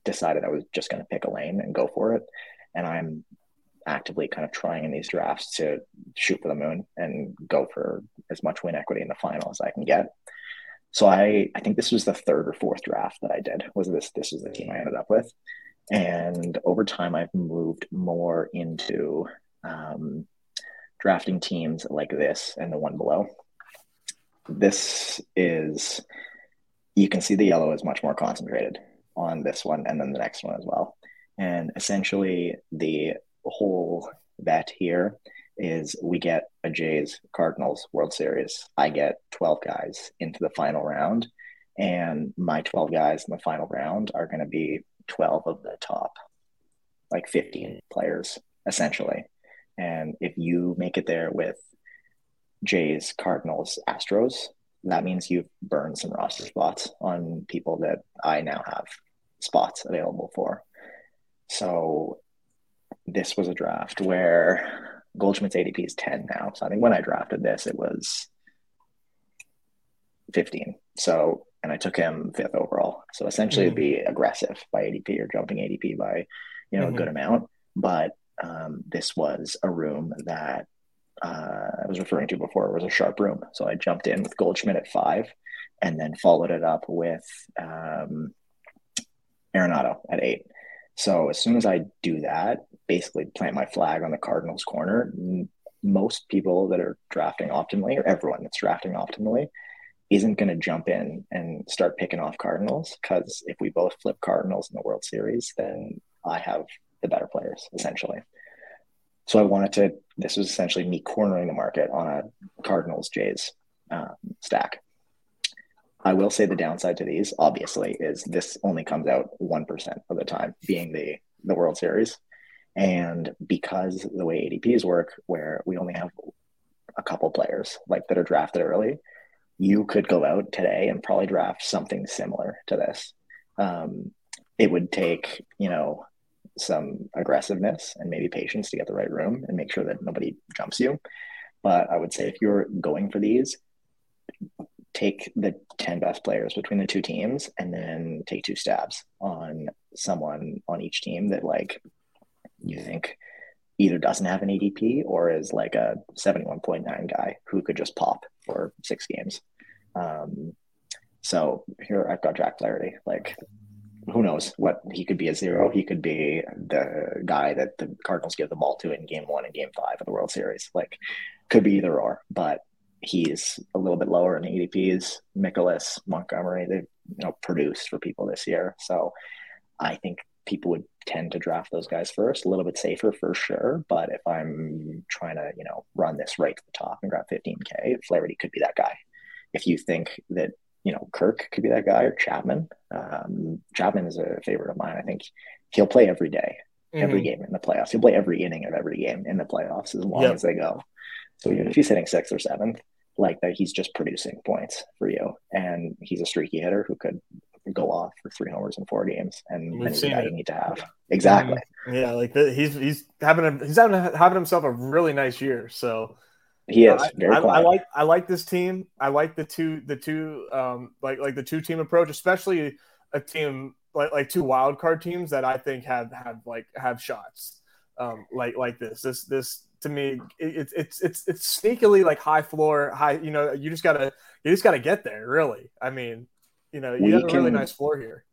decided I was just going to pick a lane and go for it. And I'm actively kind of trying in these drafts to shoot for the moon and go for as much win equity in the final as I can get. So I I think this was the third or fourth draft that I did. Was this this was the team I ended up with, and over time I've moved more into um, drafting teams like this and the one below. This is you can see the yellow is much more concentrated on this one and then the next one as well. And essentially the whole bet here is we get a Jays Cardinals World Series. I get 12 guys into the final round, and my 12 guys in the final round are going to be 12 of the top, like 15 players, essentially. And if you make it there with Jays, Cardinals, Astros, that means you've burned some roster spots on people that I now have spots available for. So this was a draft where Goldschmidt's ADP is 10 now. So I think when I drafted this, it was 15. So, and I took him fifth overall. So essentially, mm-hmm. it'd be aggressive by ADP or jumping ADP by, you know, mm-hmm. a good amount. But um, this was a room that uh, I was referring to before. It was a sharp room. So I jumped in with Goldschmidt at five and then followed it up with um, Arenado at eight. So as soon as I do that, basically plant my flag on the Cardinals corner, most people that are drafting optimally, or everyone that's drafting optimally, isn't going to jump in and start picking off Cardinals because if we both flip Cardinals in the World Series, then I have the better players essentially. So I wanted to. This was essentially me cornering the market on a Cardinals Jays um, stack. I will say the downside to these, obviously, is this only comes out one percent of the time, being the the World Series, and because the way ADPs work, where we only have a couple players like that are drafted early, you could go out today and probably draft something similar to this. Um, it would take, you know, some aggressiveness and maybe patience to get the right room and make sure that nobody jumps you. But I would say if you're going for these, take the 10 best players between the two teams and then take two stabs on someone on each team that like you think either doesn't have an ADP or is like a 71.9 guy who could just pop for six games. Um, so here I've got Jack Flaherty. Like, who knows what he could be a zero? He could be the guy that the Cardinals give the ball to in game one and game five of the World Series. Like, could be either or. But he's a little bit lower in the ADPs. Mikolas, Montgomery, they've you know produced for people this year. So I think people would tend to draft those guys first, a little bit safer for sure. But if I'm trying to, you know, run this right to the top and grab 15K, Flaherty could be that guy. If you think that, you know, Kirk could be that guy or Chapman, um, Chapman is a favorite of mine. I think he'll play every day, mm-hmm. every game in the playoffs. He'll play every inning of every game in the playoffs as long yep. as they go. So even if he's hitting sixth or seventh, like that, he's just producing points for you. And he's a streaky hitter who could go off for three homers in four games, and We've seen you need to have exactly.
Yeah, like the, he's he's having a, he's having a, having himself a really nice year. So
he is
I, I, I, like I like this team. I like the two the two um like like the two team approach, especially a team like like two wild card teams that I think have have like have shots um like like this this this to me it's it's it's it's sneakily like high floor high you know you just gotta you just gotta get there really i mean you know, you we have a really nice floor here.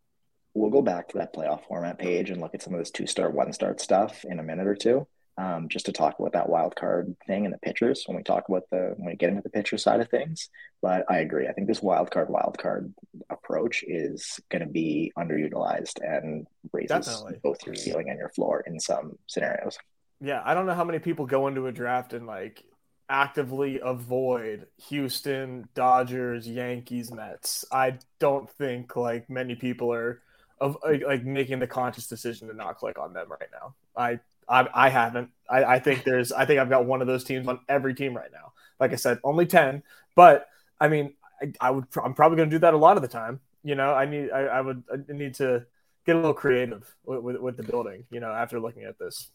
We'll go back to that playoff format page and look at some of this two star, one start stuff in a minute or two. Um, just to talk about that wild card thing and the pitchers when we talk about the when we get into the pitcher side of things. But I agree. I think this wild card wild card approach is going to be underutilized and raises Definitely. both your ceiling and your floor in some scenarios.
Yeah, I don't know how many people go into a draft and like actively avoid Houston, Dodgers, Yankees, Mets. I don't think like many people are of like making the conscious decision to not click on them right now. I I, I haven't. I, I think there's. I think I've got one of those teams on every team right now. Like I said, only ten, but I mean, I, I would. I'm probably going to do that a lot of the time. You know, I need. I, I would I need to get a little creative with, with, with the building. You know, after looking at this.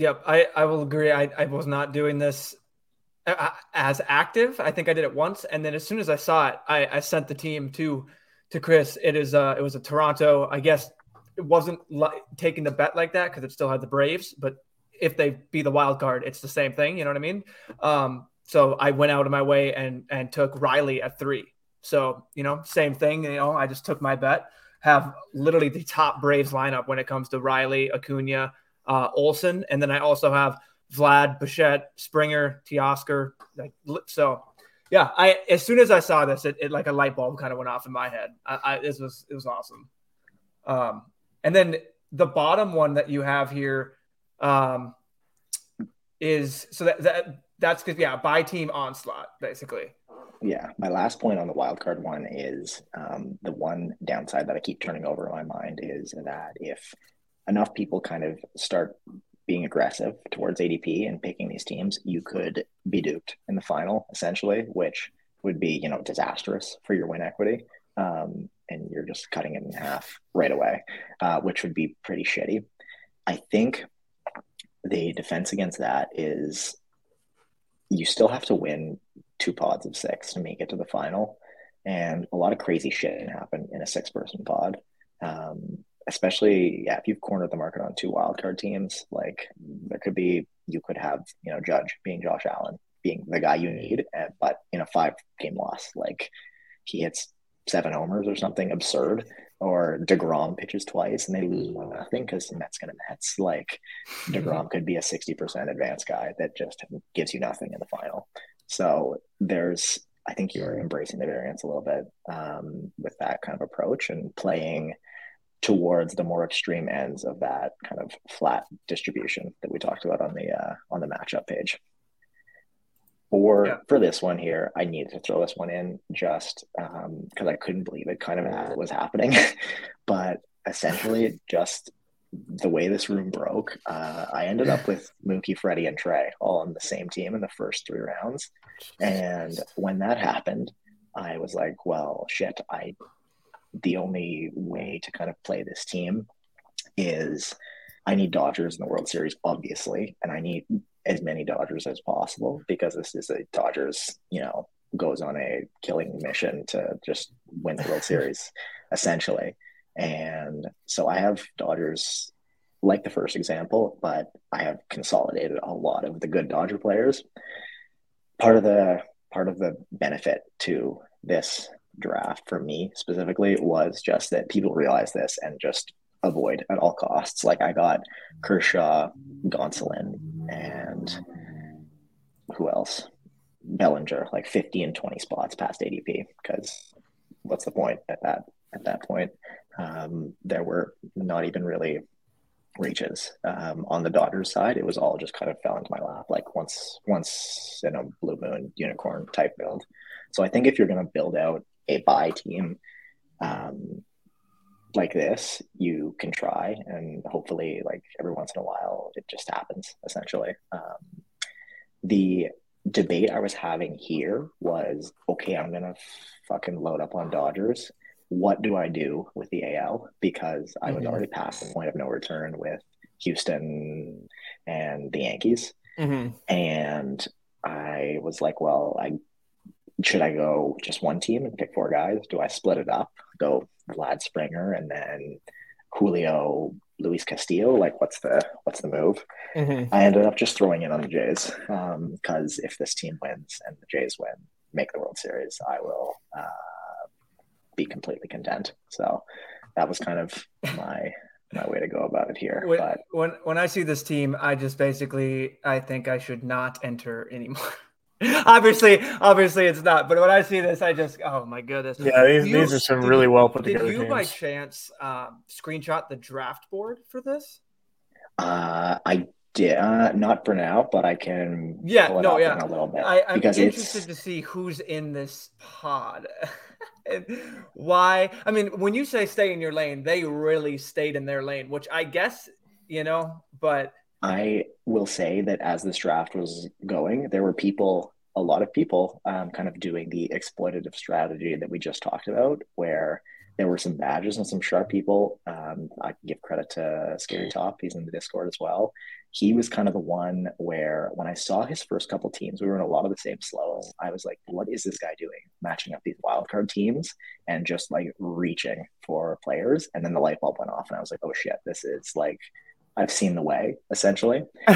Yep, I, I will agree. I, I was not doing this uh, as active. I think I did it once, and then as soon as I saw it, I, I sent the team to to Chris. It is uh it was a Toronto. I guess it wasn't li- taking the bet like that because it still had the Braves, but if they be the wild card, it's the same thing. You know what I mean? Um, so I went out of my way and and took Riley at three. So you know, same thing. You know, I just took my bet. Have literally the top Braves lineup when it comes to Riley, Acuna, uh, Olson, and then I also have Vlad, Bichette, Springer, Teoscar. Like so, yeah. I as soon as I saw this, it, it like a light bulb kind of went off in my head. I, I this was it was awesome. Um, and then the bottom one that you have here um, is so that, that that's because yeah, buy team onslaught basically.
Yeah, my last point on the wild card one is um, the one downside that I keep turning over in my mind is that if enough people kind of start being aggressive towards ADP and picking these teams, you could be duped in the final, essentially, which would be, you know, disastrous for your win equity. Um, and you're just cutting it in half right away, uh, which would be pretty shitty. I think the defense against that is you still have to win two pods of six to make it to the final. And a lot of crazy shit can happen in a six person pod. Um, especially yeah, if you've cornered the market on two wildcard teams, like there could be you could have you know Judge being Josh Allen being the guy you need, and, but in a five game loss, like he hits seven homers or something absurd, or Degrom pitches twice and they lose one nothing because the Mets gonna Mets. Like Degrom could be a sixty percent advanced guy that just gives you nothing in the final. So there's I think you're embracing the variance a little bit um, with that kind of approach and playing towards the more extreme ends of that kind of flat distribution that we talked about on the uh, on the matchup page. Or yeah. for this one here, I needed to throw this one in just because um, I couldn't believe it kind of was happening, but essentially just the way this room broke, uh, I ended up with Mookie, Freddie, and Trea all on the same team in the first three rounds. And when that happened, I was like, well, shit, I the only way to kind of play this team is I need Dodgers in the World Series, obviously, and I need as many Dodgers as possible because this is a Dodgers, you know, goes on a killing mission to just win the World Series, essentially. And so I have Dodgers like the first example, but I have consolidated a lot of the good Dodger players. Part of the part of the benefit to this draft for me specifically was just that people realize this and just avoid at all costs. Like I got Kershaw, Gonsolin, and who else? Bellinger, like 50 and 20 spots past ADP. Because what's the point at that at that point? Um, there were not even really reaches um, on the Dodgers side. It was all just kind of fell into my lap, like once once in a blue moon unicorn type build. So I think if you're going to build out a buy team um, like this, you can try, and hopefully, like every once in a while, it just happens. Essentially, um, the debate I was having here was okay. I'm gonna fucking load up on Dodgers. What do I do with the AL? Because I was mm-hmm. already past the point of no return with Houston and the Yankees, mm-hmm. and I was like, well, I should I go just one team and pick four guys? Do I split it up? Go Vlad Springer and then Julio, Luis Castillo. Like, what's the what's the move? Mm-hmm. I ended up just throwing in on the Jays because um, if this team wins and the Jays win, make the World Series, I will uh, be completely content. So that was kind of my my way to go about it here.
When,
but
when when I see this team, I just basically I think I should not enter anymore. obviously, obviously it's not. But when I see this, I just oh my goodness.
Yeah, these, you, these are some really well put together.
Did you
teams.
by chance um, screenshot the draft board for this?
Uh, I did uh, not for now, but I can.
Yeah, no, yeah,
a little bit.
I, am interested it's... to see who's in this pod. why? I mean, when you say stay in your lane, they really stayed in their lane, which I guess you know, but
I will say that as this draft was going, there were people, a lot of people, um, kind of doing the exploitative strategy that we just talked about, where there were some badges and some sharp people. Um, I can give credit to Scary Top; he's in the Discord as well. He was kind of the one where, when I saw his first couple teams, we were in a lot of the same slows. I was like, "What is this guy doing? Matching up these wildcard teams and just like reaching for players." And then the light bulb went off, and I was like, "Oh shit! This is like." I've seen the way essentially.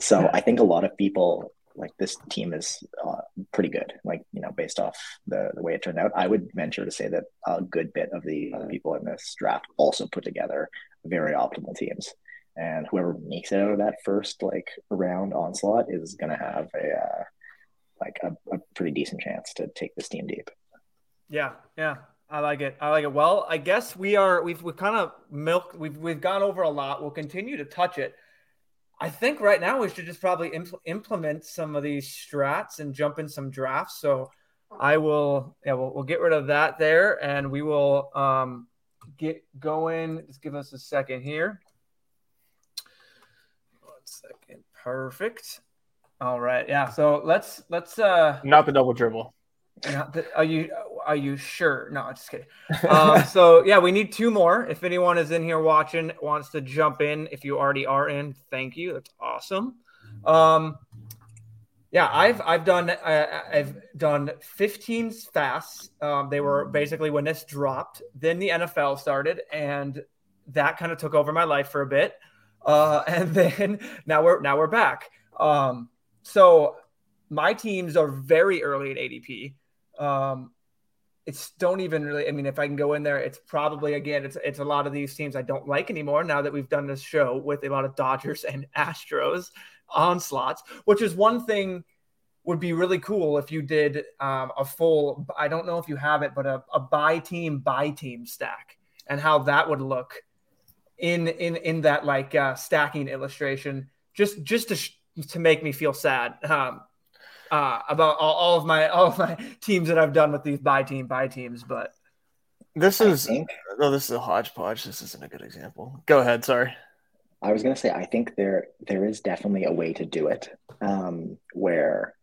so I think a lot of people like this team is uh, pretty good. Like you know, based off the the way it turned out, I would venture to say that a good bit of the people in this draft also put together very optimal teams. And whoever makes it out of that first like round onslaught is going to have a uh, like a, a pretty decent chance to take this team deep.
Yeah, yeah, I like it. I like it. Well, I guess we are we've we kind of milked we've we've gone over a lot. We'll continue to touch it. I think right now we should just probably impl- implement some of these strats and jump in some drafts. So I will, yeah, we'll, we'll get rid of that there and we will um, get going. Just give us a second here. One second. Perfect. All right. Yeah. So let's, let's, uh,
not the double dribble.
Are you are you sure? No, just kidding. Um, so yeah, we need two more. If anyone is in here watching, wants to jump in, if you already are in, thank you. That's awesome. Um, yeah, I've I've done uh, I've done 15 fasts. Um, they were basically when this dropped. Then the NFL started, and that kind of took over my life for a bit. Uh, and then now we're now we're back. Um, so my teams are very early at ADP. Um, it's don't even really. I mean, if I can go in there, it's probably again, it's it's a lot of these teams I don't like anymore. Now that we've done this show with a lot of Dodgers and Astros onslaughts, which is one thing would be really cool if you did um, a full. I don't know if you have it, but a, a buy team buy team stack and how that would look in in in that like uh, stacking illustration. Just just to to make me feel sad. Um, uh, about all, all, of my all of my teams that I've done with these buy team buy teams, but
this is think, oh, this is a hodgepodge. This isn't a good example. Go ahead. Sorry.
I was going to say I think there there is definitely a way to do it um, where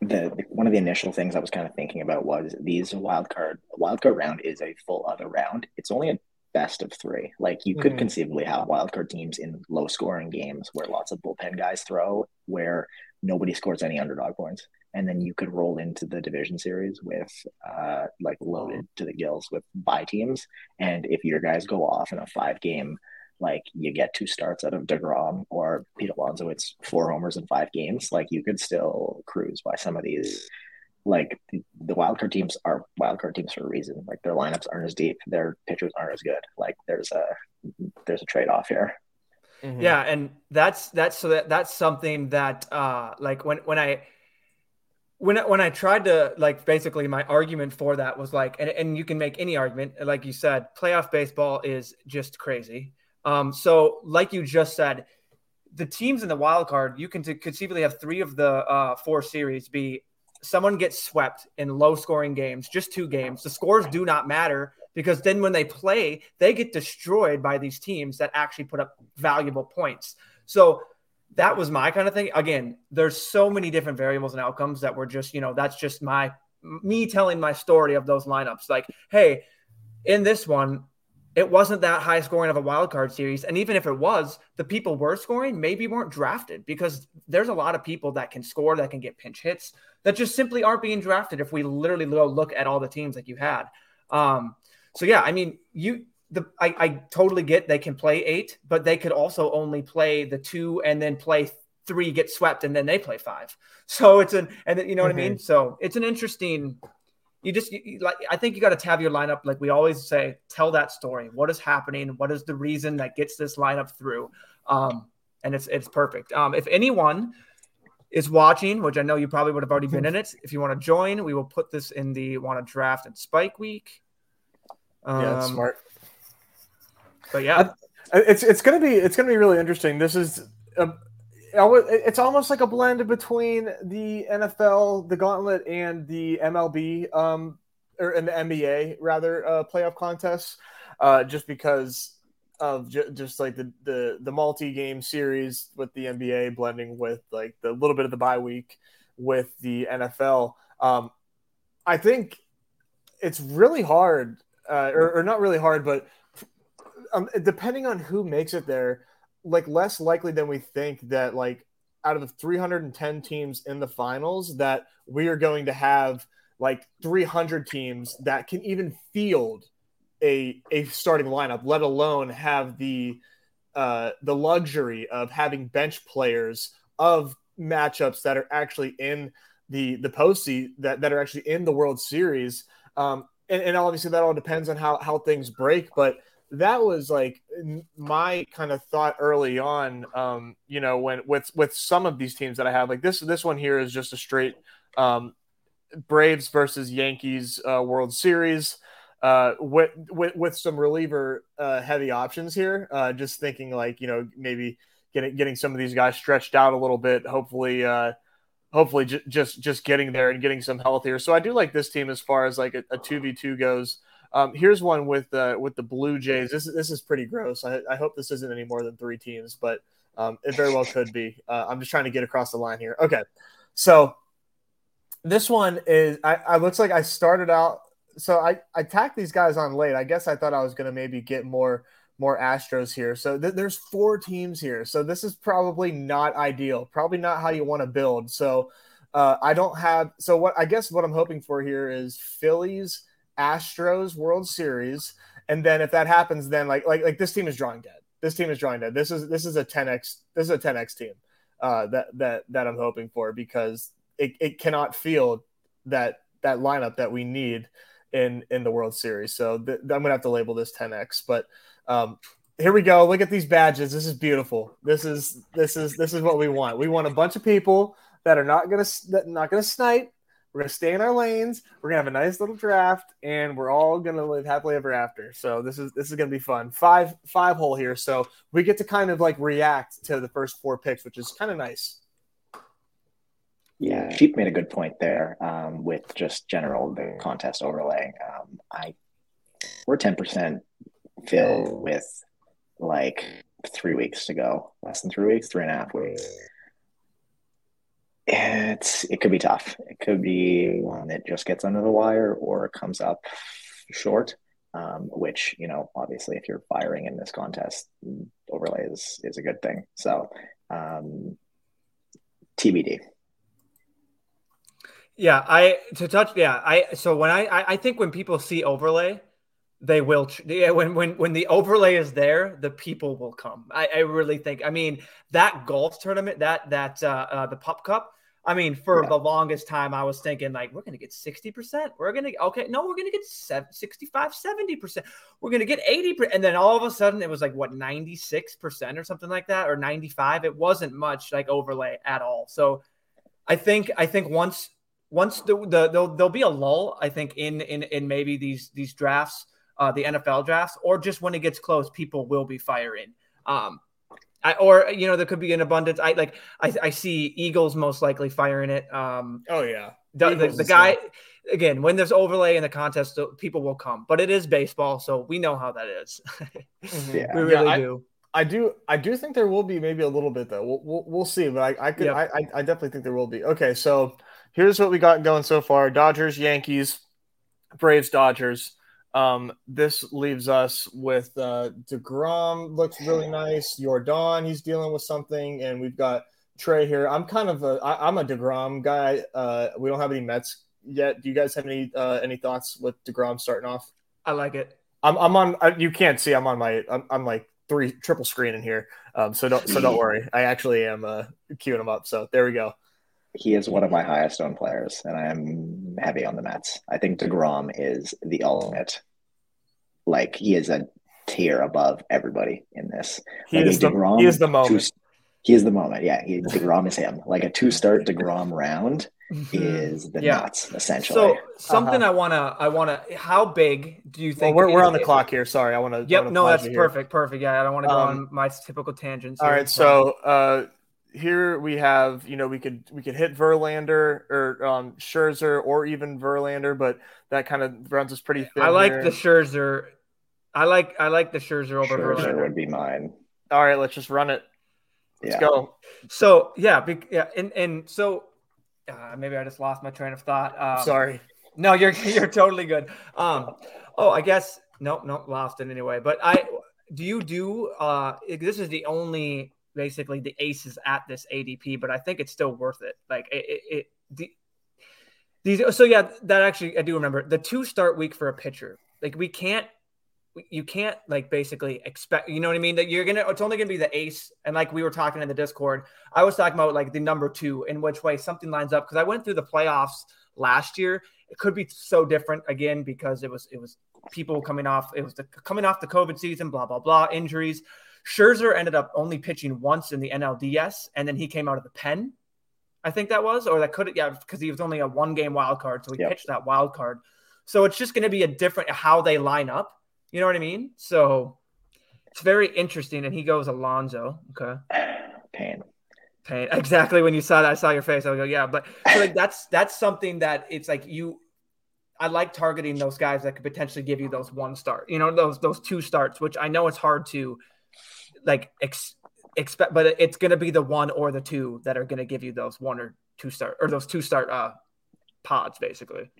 the, the, one of the initial things I was kind of thinking about was these wild card wild card round is a full other round. It's only a best of three. Like you could mm-hmm. conceivably have wild card teams in low scoring games where lots of bullpen guys throw, where nobody scores any underdog points. And then you could roll into the division series with uh, like loaded to the gills with buy teams. And if your guys go off in a five game, like you get two starts out of DeGrom or Pete Alonso, it's four homers in five games. Like you could still cruise by some of these. Like the wildcard teams are wildcard teams for a reason. Like their lineups aren't as deep, their pitchers aren't as good. Like there's a there's a trade off here.
Mm-hmm. Yeah, and that's that's so that that's something that uh like when when I when when I tried to like basically my argument for that was like and, and you can make any argument like you said playoff baseball is just crazy. Um so like you just said the teams in the wild card you can t- conceivably have 3 of the uh 4 series be someone gets swept in low scoring games, just two games. The scores do not matter because then when they play, they get destroyed by these teams that actually put up valuable points. So that was my kind of thing. Again, there's so many different variables and outcomes that were just, you know, that's just my me telling my story of those lineups. Like, hey, in this one, it wasn't that high scoring of a wild card series. And even if it was, the people were scoring maybe weren't drafted because there's a lot of people that can score, that can get pinch hits, that just simply aren't being drafted if we literally go look at all the teams that you had. Um, so yeah, I mean, you the I, I totally get they can play eight, but they could also only play the two and then play three, get swept, and then they play five. So it's an and then, you know mm-hmm. what I mean. Mm-hmm. So it's an interesting. You just you, like I think you got to have your lineup like we always say. Tell that story. What is happening? What is the reason that gets this lineup through? Um, and it's it's perfect. Um, if anyone is watching, which I know you probably would have already been in it, if you want to join, we will put this in the want to draft and spike week.
Um, yeah, smart.
But yeah,
I, it's it's gonna be it's gonna be really interesting. This is a, it's almost like a blend between the NFL, the Gauntlet, and the MLB, um, or and the NBA rather uh, playoff contests, uh, just because of ju- just like the the the multi game series with the NBA blending with like the little bit of the bye week with the NFL. Um, I think it's really hard, uh, or, or not really hard, but um, depending on who makes it there, like less likely than we think that like out of the 310 teams in the finals that we are going to have like 300 teams that can even field a a starting lineup, let alone have the uh, the luxury of having bench players of matchups that are actually in the the postseason that, that are actually in the World Series. Um, and, and obviously that all depends on how how things break, but that was like my kind of thought early on. Um, you know, when with with some of these teams that I have, like this this one here is just a straight um, Braves versus Yankees uh, World Series. Uh, with, with with some reliever uh, heavy options here. Uh, just thinking like you know maybe getting getting some of these guys stretched out a little bit. Hopefully, uh, hopefully j- just just getting there and getting some healthier. So I do like this team as far as like a two v two goes. Um, here's one with uh, with the Blue Jays. This this is pretty gross. I, I hope this isn't any more than three teams, but um, it very well could be. Uh, I'm just trying to get across the line here. Okay, so this one is I, I looks like I started out. So I I tacked these guys on late. I guess I thought I was going to maybe get more more Astros here. So th- there's four teams here. So this is probably not ideal. Probably not how you want to build. So uh, I don't have. So what I guess what I'm hoping for here is Phillies Astros World Series, and then if that happens, then like like like this team is drawing dead. This team is drawing dead. This is this is a 10x. This is a 10x team uh, that that that I'm hoping for because it, it cannot field that that lineup that we need in in the World Series. So th- I'm gonna have to label this 10x. But um, here we go. Look at these badges. This is beautiful. This is this is this is what we want. We want a bunch of people that are not gonna that not gonna snipe we're gonna stay in our lanes. We're gonna have a nice little draft, and we're all gonna live happily ever after. So this is this is gonna be fun. Five five hole here, so we get to kind of like react to the first four picks, which is kind of nice.
Yeah, Sheep made a good point there um, with just general the contest overlay. Um, I we're ten percent filled with like three weeks to go, less than three weeks, three and a half weeks it's it could be tough. It could be one that just gets under the wire or comes up short. Um, which you know, obviously, if you're firing in this contest, overlay is is a good thing. So, um, TBD.
Yeah, I to touch. Yeah, I so when I I, I think when people see overlay, they will. Yeah, when when when the overlay is there, the people will come. I, I really think. I mean, that golf tournament, that that uh, uh the Pup Cup I mean, for yeah. the longest time, I was thinking, like, we're going to get 60%. We're going to, okay, no, we're going to get 65, 70%. We're going to get 80%. And then all of a sudden, it was like, what, 96% or something like that, or 95. It wasn't much like overlay at all. So I think, I think once, once the, the there'll, there'll be a lull, I think, in, in, in maybe these, these drafts, uh, the NFL drafts, or just when it gets close, people will be firing. Um, I, or you know there could be an abundance. I like I, I see Eagles most likely firing it. Um,
oh yeah,
the, the, the guy again when there's overlay in the contest, people will come. But it is baseball, so we know how that is.
mm-hmm. yeah. We really yeah, do. I do. I do think there will be maybe a little bit though. We'll we'll, we'll see, but I I could yep. I I definitely think there will be. Okay, so here's what we got going so far: Dodgers, Yankees, Braves, Dodgers. Um, this leaves us with uh, Degrom looks really nice. Yordan, he's dealing with something, and we've got Trea here. I'm kind of a I, I'm a Degrom guy. Uh, we don't have any Mets yet. Do you guys have any uh, any thoughts with Degrom starting off?
I like it.
I'm I'm on. You can't see. I'm on my. I'm, I'm like three triple screen in here. Um, so don't so don't worry. I actually am uh, queuing him up. So there we go
he is one of my highest owned players, and I am heavy on the Mets. I think Degrom is the ultimate. Like he is a tier above everybody in this.
He like, is the DeGrom, he is the moment. Two,
he is the moment. Yeah, he, Degrom is him. Like a two start Degrom round mm-hmm. is the yeah. nuts essentially.
So something uh-huh. I wanna I wanna how big do you think?
Well, we're, we're on the clock here. Sorry, I want to.
Yep, no, that's perfect, perfect. Yeah, I don't want to go um, on my typical tangents.
All right, so. uh here we have, you know, we could we could hit Verlander or um, Scherzer or even Verlander, but that kind of runs us pretty thin.
I like
here.
the Scherzer. I like I like the Scherzer over Scherzer Verlander.
would be mine.
All right, let's just run it. Let's
yeah.
go.
So yeah, be, yeah, and and so uh, maybe I just lost my train of thought.
Um, Sorry.
No, you're you're totally good. Um, oh, I guess nope, nope, lost it anyway. But I do you do uh this is the only basically the aces at this ADP, but I think it's still worth it. Like it, it, it the, these. So yeah, that actually I do remember the two start week for a pitcher. Like we can't you can't like basically expect you know what i mean that you're gonna it's only gonna be the ace and like we were talking in the discord i was talking about like the number two in which way something lines up because i went through the playoffs last year it could be so different again because it was it was people coming off it was the, coming off the covid season blah blah blah injuries scherzer ended up only pitching once in the nlds and then he came out of the pen i think that was or that could yeah because he was only a one game wild card so he yep. pitched that wild card so it's just going to be a different how they line up you know what I mean? So it's very interesting. And he goes Alonso. Okay.
Pain.
Pain. Exactly. When you saw that, I saw your face. I would go, yeah. But so like that's that's something that it's like you I like targeting those guys that could potentially give you those one start, you know, those those two starts, which I know it's hard to like ex- expect, but it's going to be the one or the two that are going to give you those one or two start or those two start uh pods, basically.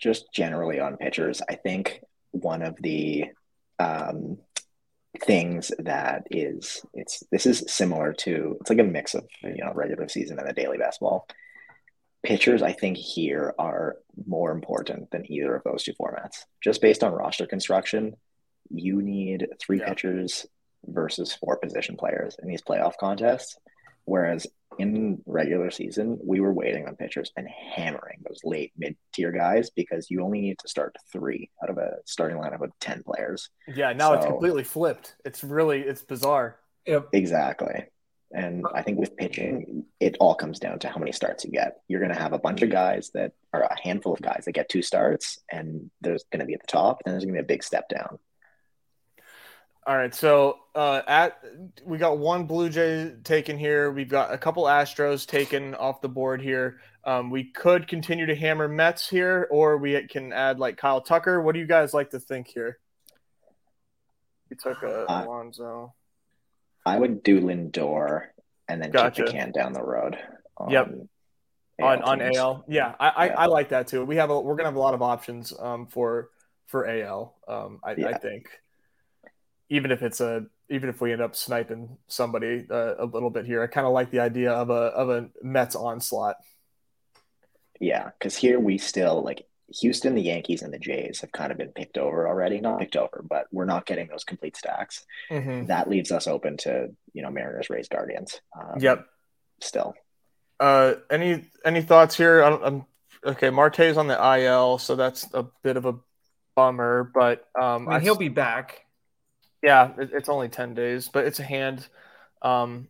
Just generally on pitchers, I think one of the um, things that is it's this is similar to it's like a mix of you know regular season and the daily basketball. Pitchers, I think here are more important than either of those two formats. Just based on roster construction, you need three yeah. pitchers versus four position players in these playoff contests. Whereas in regular season, we were waiting on pitchers and hammering those late mid tier guys because you only need to start three out of a starting lineup of 10 players.
Yeah, now so, it's completely flipped. It's really, it's bizarre.
Yep. Exactly. And I think with pitching, it all comes down to how many starts you get. You're going to have a bunch of guys that are a handful of guys that get two starts, and there's going to be at the top, and there's going to be a big step down.
All right, so uh, at we got one Blue Jay taken here. We've got a couple Astros taken off the board here. Um, we could continue to hammer Mets here, or we can add like Kyle Tucker. What do you guys like to think here? You took a uh, Alonso.
I would do Lindor and then gotcha. kick the can down the road.
yep. AL on on AL, yeah, I, I. I like that too. We have a we're gonna have a lot of options um, for for AL. Um, I, yeah. I think even if it's a even if we end up sniping somebody uh, a little bit here, I kind of like the idea of a of a Mets onslaught.
Yeah, because here we still like Houston, the Yankees, and the Jays have kind of been picked over already. Not picked over, but we're not getting those complete stacks. Mm-hmm. That leaves us open to you know Mariners, Rays, Guardians.
Um, yep.
Still.
Uh, any any thoughts here? I'm, I'm okay. Marte's on the IL, so that's a bit of a bummer. But um,
I mean, he'll be back.
Yeah, it's only ten days, but it's a hand. Um,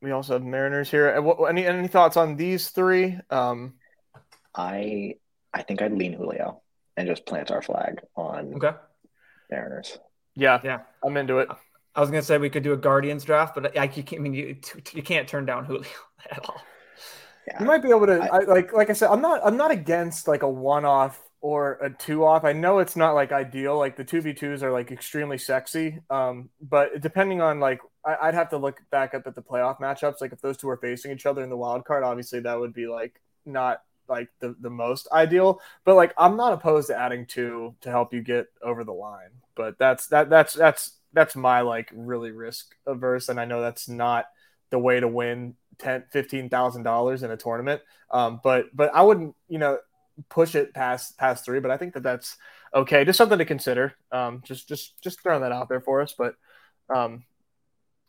we also have Mariners here. Any any thoughts on these three? Um,
I I think I'd lean Julio and just plant our flag on
okay.
Mariners.
Yeah, yeah, I'm into it.
I was gonna say we could do a Guardians draft, but I, I mean you you can't turn down Julio at all.
Yeah. You might be able to I, I, like like I said, I'm not I'm not against like a one off or a two off. I know it's not like ideal. Like the two v twos are like extremely sexy. Um, but depending on like, I, would have to look back up at the playoff matchups. Like if those two are facing each other in the wild card, obviously that would be like not like the, the most ideal. But like I'm not opposed to adding two to help you get over the line. But that's that that's that's that's my like really risk averse, and I know that's not the way to win ten fifteen thousand dollars in a tournament. Um, but but I wouldn't you know push it past past three, but I think that that's okay. Just something to consider. Um, just just just throwing that out there for us. But um,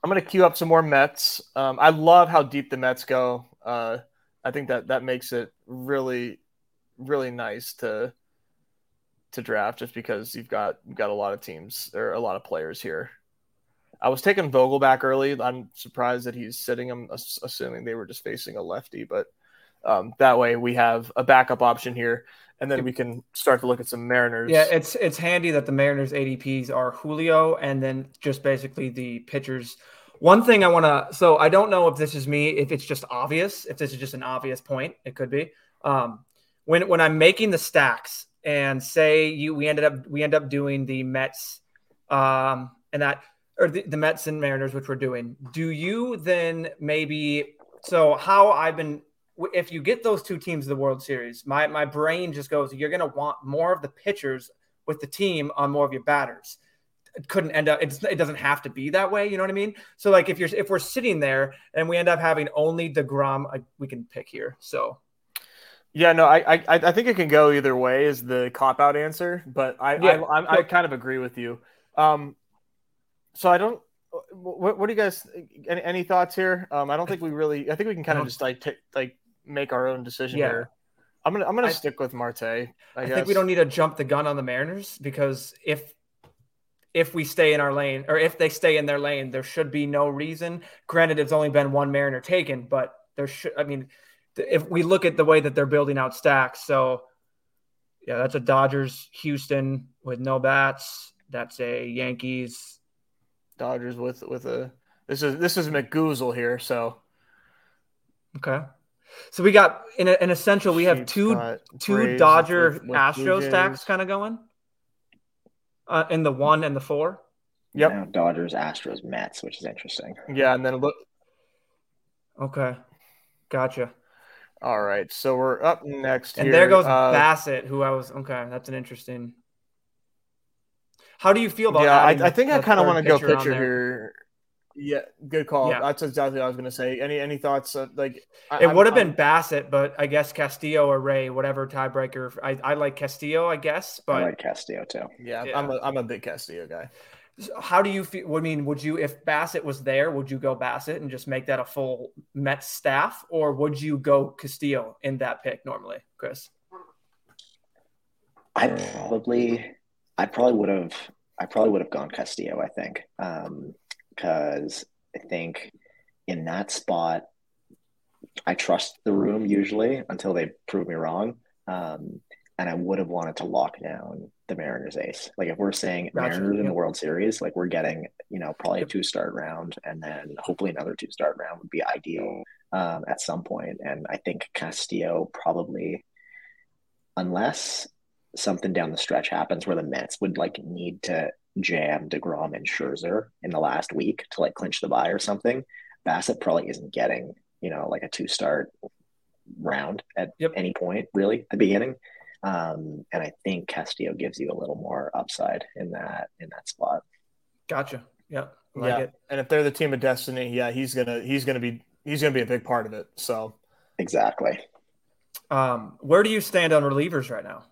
I'm gonna queue up some more Mets. Um, I love how deep the Mets go. Uh, I think that that makes it really really nice to to draft just because you've got you've got a lot of teams or a lot of players here. I was taking Vogelbach early. I'm surprised that he's sitting. I'm assuming they were just facing a lefty, but um, that way we have a backup option here, and then we can start to look at some Mariners.
Yeah, it's it's handy that the Mariners ADPs are Julio, and then just basically the pitchers. One thing I want to so I don't know if this is me, if it's just obvious, if this is just an obvious point, it could be. Um, when when I'm making the stacks and say you we ended up we end up doing the Mets um, and that or the, the Mets and Mariners, which we're doing. Do you then maybe so how I've been if you get those two teams to the World Series, my my brain just goes, you're going to want more of the pitchers with the team on more of your batters. It couldn't end up. It's, it doesn't have to be that way. You know what I mean? So like if you're if we're sitting there and we end up having only Degrom, I, we can pick here. So
yeah, no, I, I I think it can go either way is the cop out answer, but I yeah. I, I, I, kind of agree with you. Um, so I don't. What, what do you guys? Any, any thoughts here? Um, I don't think we really. I think we can kind of just like t- like make our own decision yeah. here. I'm gonna I'm gonna I, stick with Marte. I,
I think we don't need to jump the gun on the Mariners because if if we stay in our lane or if they stay in their lane, there should be no reason. Granted, it's only been one Mariner taken, but there should. I mean, if we look at the way that they're building out stacks, so yeah, that's a Dodgers Houston with no bats. That's a Yankees
Dodgers with with a this is this is McGoozle here, so
okay. So we got in an essential we have two two Braves Dodger with, with Astro stacks kind of going uh, in the one and the four.
Yep.
Now Dodgers, Astros, Mets, which is interesting.
Yeah, and then look.
Okay, gotcha.
All right, so we're up next.
And
here.
there goes uh, Bassitt, who I was okay. That's an interesting. How do you feel about?
Yeah, I, I, think I kind of want to go pitcher here. Yeah, good call. Yeah. That's exactly what I was going to say. Any any thoughts? Uh, like
I, it would have been Bassitt, but I guess Castillo or Ray, whatever tiebreaker. I, I like Castillo, I guess. But
I like Castillo too.
Yeah, yeah. I'm a I'm a big Castillo guy.
How do you feel? I mean, would you, if Bassitt was there, would you go Bassitt and just make that a full Mets staff, or would you go Castillo in that pick normally, Chris?
I probably, I probably would have, I probably would have gone Castillo. I think, because I think in that spot, I trust the room usually until they prove me wrong. Um, and I would have wanted to lock down the Mariners ace. Like if we're saying gotcha. Mariners in the World Series, like we're getting, you know, probably a two start round and then hopefully another two start round would be ideal um, at some point. And I think Castillo probably, unless something down the stretch happens where the Mets would like need to jam DeGrom and Scherzer in the last week to like clinch the bye or something, Bassitt probably isn't getting, you know, like a two start round at yep. any point really at the beginning. Um, and I think Castillo gives you a little more upside in that in that spot.
Gotcha. Yeah.
Like yeah. It. And if they're the team of destiny, yeah, he's gonna he's gonna be he's gonna be a big part of it. So
exactly.
Um, where do you stand on relievers right now?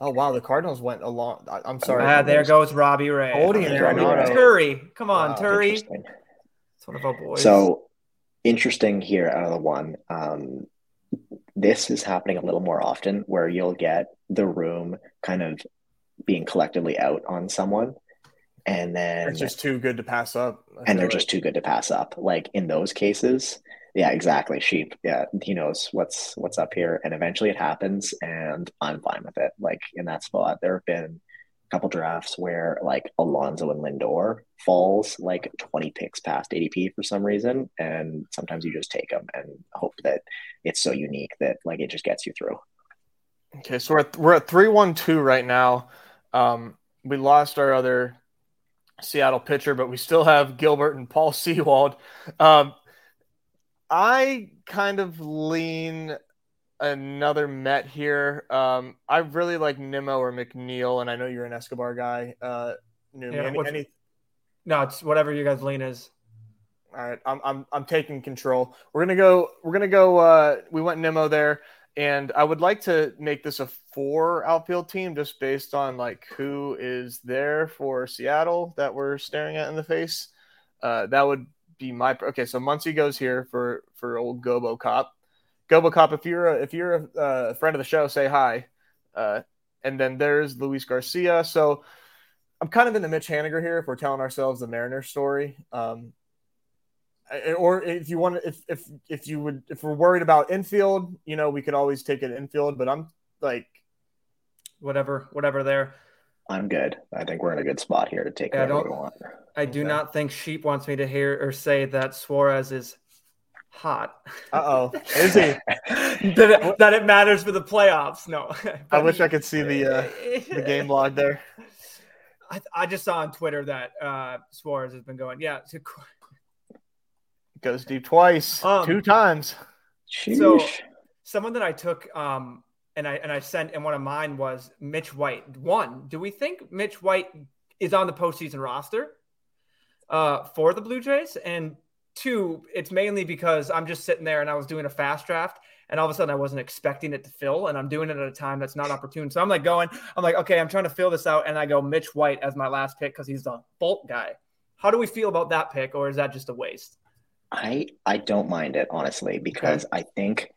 Oh wow, the Cardinals went along. I, am sorry.
Ah, there goes Robbie Ray.
Holding
it, Turi. Come on, wow, Turi. It's one of our boys.
So interesting here out of the one. Um, this is happening a little more often where you'll get the room kind of being collectively out on someone and then
it's just too good to pass up
and they're like. just too good to pass up like in those cases yeah exactly sheep yeah he knows what's what's up here and eventually it happens and i'm fine with it like in that spot there have been a couple drafts where like Alonso and Lindor falls like 20 picks past ADP for some reason. And sometimes you just take them and hope that it's so unique that like it just gets you through.
Okay. So we're at, we're at 3 1 2 right now. Um, we lost our other Seattle pitcher, but we still have Gilbert and Paul Sewald. Um, I kind of lean another Met here. Um, I really like Nimmo or McNeil, and I know you're an Escobar guy. Uh, yeah, any, any...
No, it's whatever you guys lean is.
All right, I'm I'm I'm taking control. We're gonna go. We're gonna go. Uh, we went Nimmo there, and I would like to make this a four outfield team just based on like who is there for Seattle that we're staring at in the face. Uh, that would be my okay. So Muncy goes here for for old Gobo Cop. Gobocop, if you're a, if you're a, a, friend of the show, say hi. Uh, and then there's Luis Garcia. So I'm kind of in the Mitch Haniger here if we're telling ourselves the Mariner story. Um, or if you want, if if if you would, if we're worried about infield, you know, we could always take it infield. But I'm like,
whatever, whatever there.
I'm good. I think we're in a good spot here to take yeah, whatever we want.
I do okay. not think Sheep wants me to hear or say that Suarez is hot.
Uh oh, is he?
that, it, that it matters for the playoffs? No.
I wish I could see the uh, the game log there.
I, I just saw on Twitter that uh, Suarez has been going. Yeah, to...
goes deep twice, um, two times.
So someone that I took um, and I and I sent and one of mine was Mitch White. One, do we think Mitch White is on the postseason roster uh, for the Blue Jays? And two, it's mainly because I'm just sitting there and I was doing a fast draft and all of a sudden I wasn't expecting it to fill, and I'm doing it at a time that's not opportune. So I'm like going, I'm like, okay, I'm trying to fill this out, and I go Mitch White as my last pick because he's the bolt guy. How do we feel about that pick, or is that just a waste?
I I don't mind it honestly because okay. I think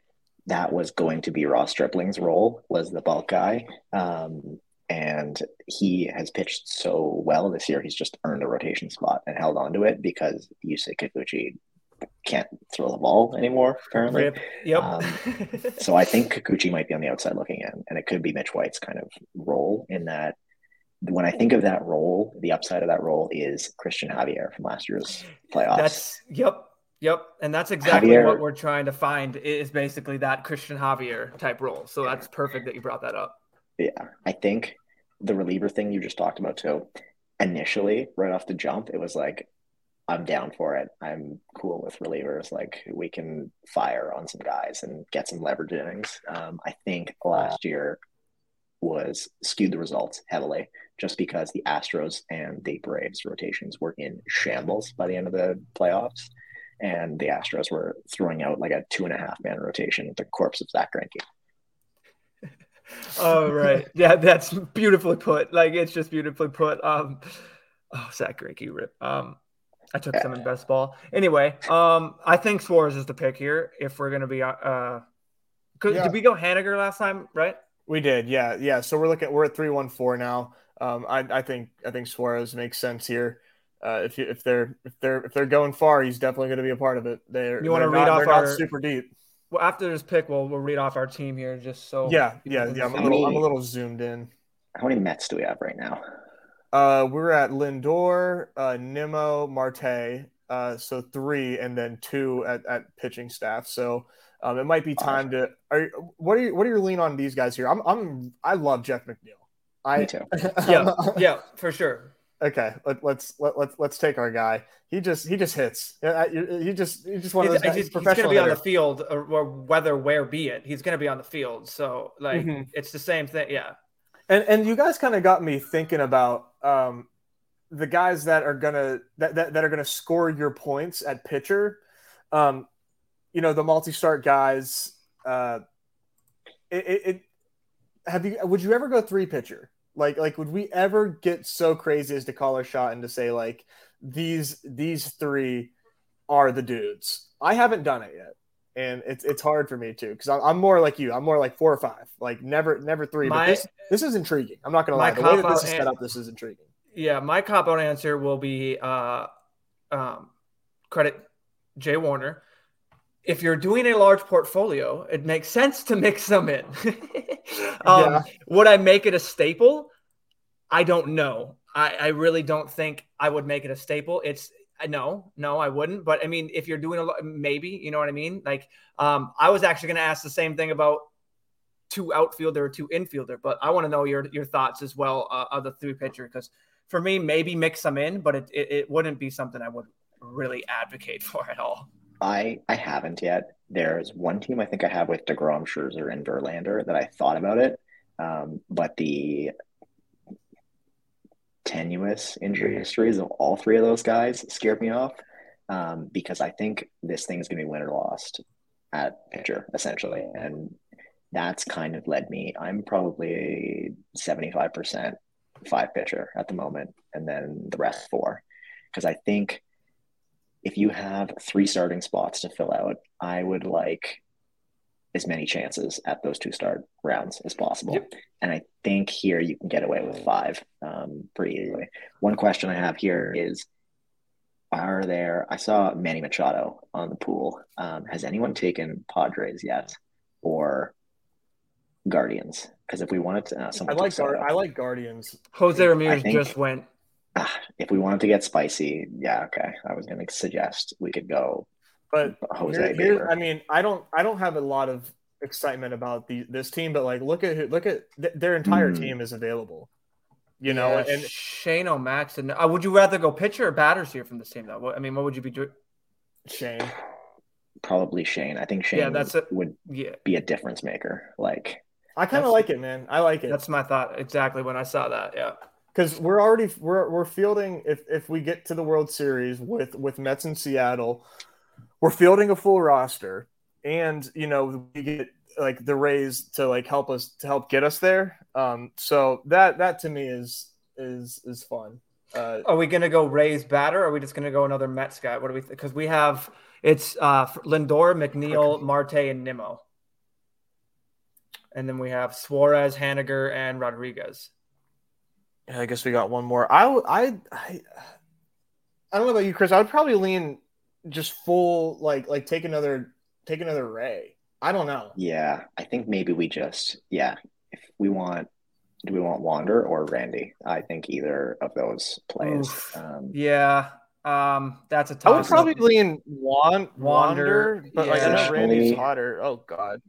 that was going to be Ross Stripling's role was the bulk guy. Um, and he has pitched so well this year. He's just earned a rotation spot and held on to it because Yusei Kikuchi can't throw the ball anymore, apparently. Rip.
Yep.
Um, so I think Kikuchi might be on the outside looking in, and it could be Mitch White's kind of role in that. When I think of that role, the upside of that role is Christian Javier from last year's playoffs.
That's yep. Yep, and that's exactly Javier, what we're trying to find is basically that Christian Javier type role. So that's perfect that you brought that up.
Yeah, I think the reliever thing you just talked about too. Initially, right off the jump, it was like I'm down for it. I'm cool with relievers. Like we can fire on some guys and get some leverage innings. Um, I think last year was skewed the results heavily just because the Astros and the Braves rotations were in shambles by the end of the playoffs. And the Astros were throwing out like a two and a half man rotation with the corpse of Zack Greinke.
oh right, yeah, that's beautifully put. Like it's just beautifully put. Um, oh, Zack Greinke rip. Um, I took some in best ball. Anyway, um, I think Suarez is the pick here if we're gonna be. Uh, yeah. did we go Haniger last time? Right.
We did. Yeah, yeah. So we're looking. We're at three one four now. Um, I, I think I think Suarez makes sense here. Uh, if you, if they're if they're if they're going far, he's definitely going to be a part of it. They're
you want
to
read not, off our
super deep.
Well, after this pick, we'll we'll read off our team here just so.
Yeah, yeah, yeah. I'm a little I'm a little zoomed in.
How many Mets do we have right now?
Uh, we're at Lindor, uh, Nimmo, Marte. Uh, so three, and then two at, at pitching staff. So um, it might be time to. Are what are you, what are your lean on these guys here? I'm I'm I love Jeff McNeil. I
Me too.
yeah, yeah, for sure.
Okay, let, let's let, let's let's take our guy. He just he just hits. He just he just one of those.
He's, he's, he's going to be on the field, or, or, whether where be it, he's going to be on the field. So like mm-hmm. it's the same thing. Yeah.
And and you guys kind of got me thinking about um, the guys that are gonna that, that, that are gonna score your points at pitcher. Um, you know the multi-start guys. Uh, it, it, it have you would you ever go three pitcher? Like like would we ever get so crazy as to call a shot and to say like these these three are the dudes? I haven't done it yet and it's it's hard for me too because I'm, I'm, more like you. I'm more like four or five, like never never three. My, but this this is intriguing. I'm not gonna lie. The way that this is set up, this is intriguing.
Yeah, my cop out answer will be uh, um, credit Jay Warner. If you're doing a large portfolio, it makes sense to mix them in. um, yeah. Would I make it a staple? I don't know. I, I really don't think I would make it a staple. It's no, no, I wouldn't. But I mean, if you're doing a lot, maybe you know what I mean. Like, um, I was actually going to ask the same thing about two outfielder or two infielder, but I want to know your your thoughts as well uh, of the three pitcher because for me, maybe mix them in, but it, it, it wouldn't be something I would really advocate for at all.
I I haven't yet. There's one team I think I have with Degrom, Scherzer, and Verlander that I thought about it, um, but the tenuous injury histories of all three of those guys scared me off um, because I think this thing is going to be win or lost at pitcher essentially, and that's kind of led me. I'm probably seventy five percent five pitcher at the moment, and then the rest four, because I think if you have three starting spots to fill out, I would like as many chances at those two start rounds as possible. Yep. And I think here you can get away with five um, pretty easily. One question I have here is Are there, I saw Manny Machado on the pool. Um, has anyone taken Padres yet or Guardians? Because if we wanted to, uh,
I like Guard- I like Guardians.
Jose Ramirez think, just went.
Uh, if we wanted to get spicy, yeah, okay. I was going to suggest we could go
but Jose here, here, I mean, I don't I don't have a lot of excitement about the this team, but like look at look at th- their entire mm. team is available. You know, yeah,
and Shane O'Max and uh, would you rather go pitcher or batters here from this team though? I mean, what would you be doing?
Shane.
probably Shane. I think Shane
Yeah, that's a-
would
Yeah,
be a difference maker. Like
I kind of like it, man. I like it
that's my thought exactly when I saw that. Yeah.
Because we're already we're we're fielding if if we get to the World Series with with Mets in Seattle, we're fielding a full roster, and you know we get like the Rays to like help us to help get us there. Um, so that that to me is is is fun. Uh,
Are we gonna go Rays batter? Or are we just gonna go another Mets guy? What do we? Because we have it's uh Lindor, McNeil, Marte, and Nimmo, and then we have Suarez, Haniger, and Rodriguez.
Yeah, I guess we got one more. I, I, I, I don't know about you, Chris. I would probably lean just full, like, like take another, take another Ray. I don't know.
yeah, I think maybe we just yeah. If we want, do we want Wander or Randy? I think either of those plays.
Oof.
Um,
Yeah, um, that's a
I
tough.
would probably lean Wan,
Wander,
Wander, but like I know. Randy's hotter. Oh God,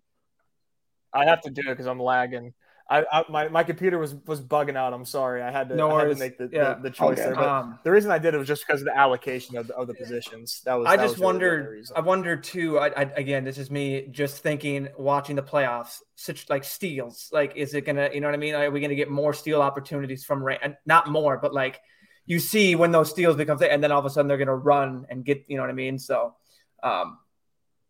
I have to do it because I'm lagging. I, I my, my computer was was bugging out. I'm sorry. I had to,
No
I had to make the,
Yeah.
the, the choice
Okay.
there. But
Um,
the reason I did it was just because of the allocation of the, of the positions. That was.
I
that
just
was really the only
wondered. I wonder too. I, I again, this is me just thinking, watching the playoffs, such like steals. Like, is it gonna? You know what I mean? Are we gonna get more steal opportunities from Ray? And not more, but like you see when those steals become, and then all of a sudden they're gonna run and get. You know what I mean? So, um,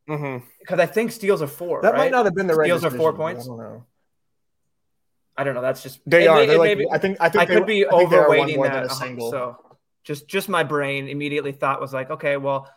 because I think steals are four.
That
right?
might not have been the right
Steals are four points?
I don't know.
I don't know. That's just
They are.
may-
They're like,
may be-
I think. I think
I could be
they are
overweighting that.
a single.
So just just my brain immediately thought was like, okay, well,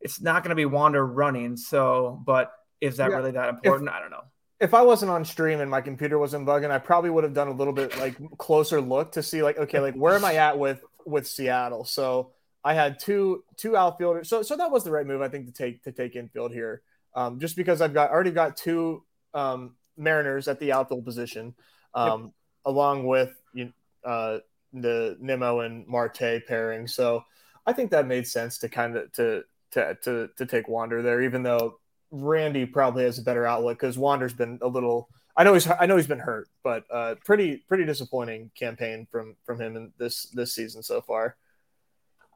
it's not going to be Wander running. So, but is that
Yeah.
really that important? I don't know.
if I wasn't on stream and my computer wasn't bugging, I probably would have done a little bit like closer look to see like okay, like where am I at with with Seattle? So I had two two outfielders. So so that was the right move I think to take to take infield here. Um, just because I've got already got two um, Mariners at the outfield position, um, along with you uh, the Nimmo and Marte pairing. So I think that made sense to kind of to to to to take Wander there, even though Randy probably has a better outlook because Wander's been a little. I know he's I know he's been hurt, but uh, pretty pretty disappointing campaign from from him in this this season so far.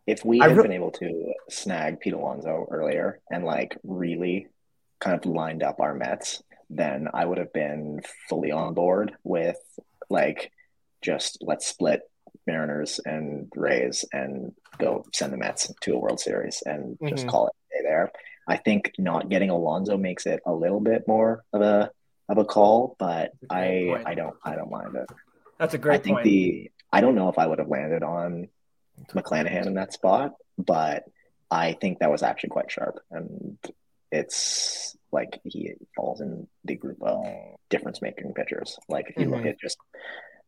if we
I
had
re-
been able to snag Pete Alonso earlier and like really kind of lined up our Mets, then I would have been fully on board with like just let's split Mariners and Rays and go send the Mets to a World Series and just
Mhm.
call it a day there. I think not getting Alonso makes it a little bit more of a of a call, but I
point.
I don't I don't mind it.
That's a great I
think
point.
the I don't know if I would have landed on McClanahan in that spot, but I think that was actually quite sharp, and it's like he falls in the group of difference making pitchers. Like if you look
Mhm.
at just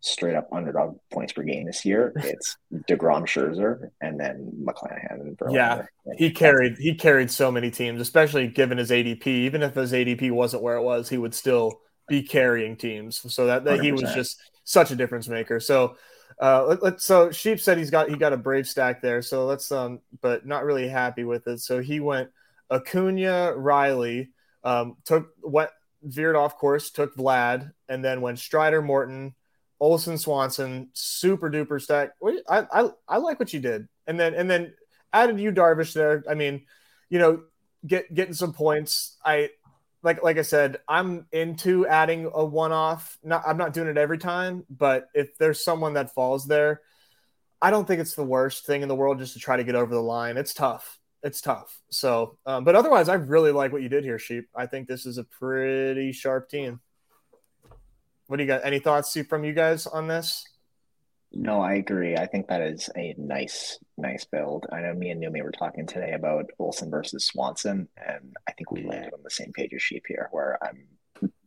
straight up underdog points per game this year, it's Degrom, Scherzer, and then McClanahan and Verlander.
Yeah, He carried he carried so many teams, especially given his ADP. Even if his ADP wasn't where it was, he would still be carrying teams. So that, that he was just such a difference maker. So uh let, let's so Sheep said he's got he got a brave stack there. So let's um but not really happy with it. So he went Acuna, Riley, um, took what veered off course, took Vlad, and then went Strider, Morton, Olson, Swanson, super duper stack. I, I I like what you did, and then and then added you Darvish there. I mean, you know, get getting some points. I like like I said, I'm into adding a one off. Not I'm not doing it every time, but if there's someone that falls there, I don't think it's the worst thing in the world just to try to get over the line. It's tough. It's tough. So, um, but otherwise, I really like what you did here, Sheep. I think this is a pretty sharp team. What do you got? Any thoughts from you guys on this?
No, I agree. I think that is a nice, nice build. I know me and Numi were talking today about Olson versus Swanson, and I think we landed on the same page as Sheep here, where I'm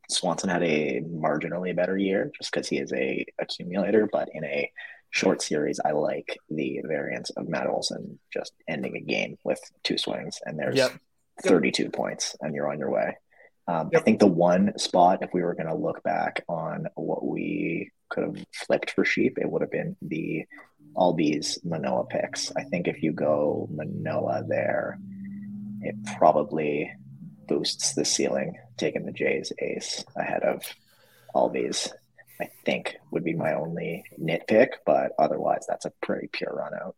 Swanson had a marginally better year just because he is a accumulator, but in a short series, I like the variance of Matt Olson just ending a game with two swings, and there's
Yep.
32 points, and you're on your way. Um, I think the one spot, if we were going to look back on what we could have flipped for sheep, it would have been the Albies Manoah picks. I think if you go Manoah there, it probably boosts the ceiling, taking the Jays ace ahead of Albies. I think would be my only nitpick, but otherwise, that's a pretty pure run out.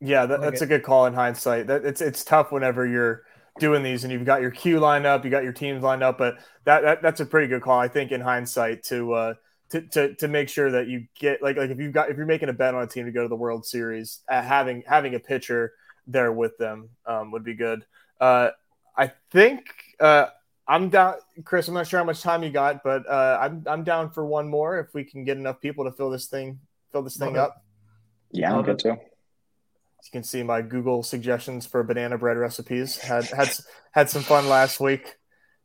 Yeah, that, that's a good call in hindsight. That it's it's tough whenever you're doing these and you've got your queue lined up, you got your teams lined up, but that, that that's a pretty good call, I think, in hindsight to uh to, to, to make sure that you get like like if you've got if you're making a bet on a team to go to the World Series, uh, having having a pitcher there with them um, would be good. Uh, I think uh, I'm down, Chris. I'm not sure how much time you got, but uh, I'm I'm down for one more if we can get enough people to fill this thing fill this thing up.
Yeah, I'm good too.
You can see my Google suggestions for banana bread recipes. Had had had some fun last week.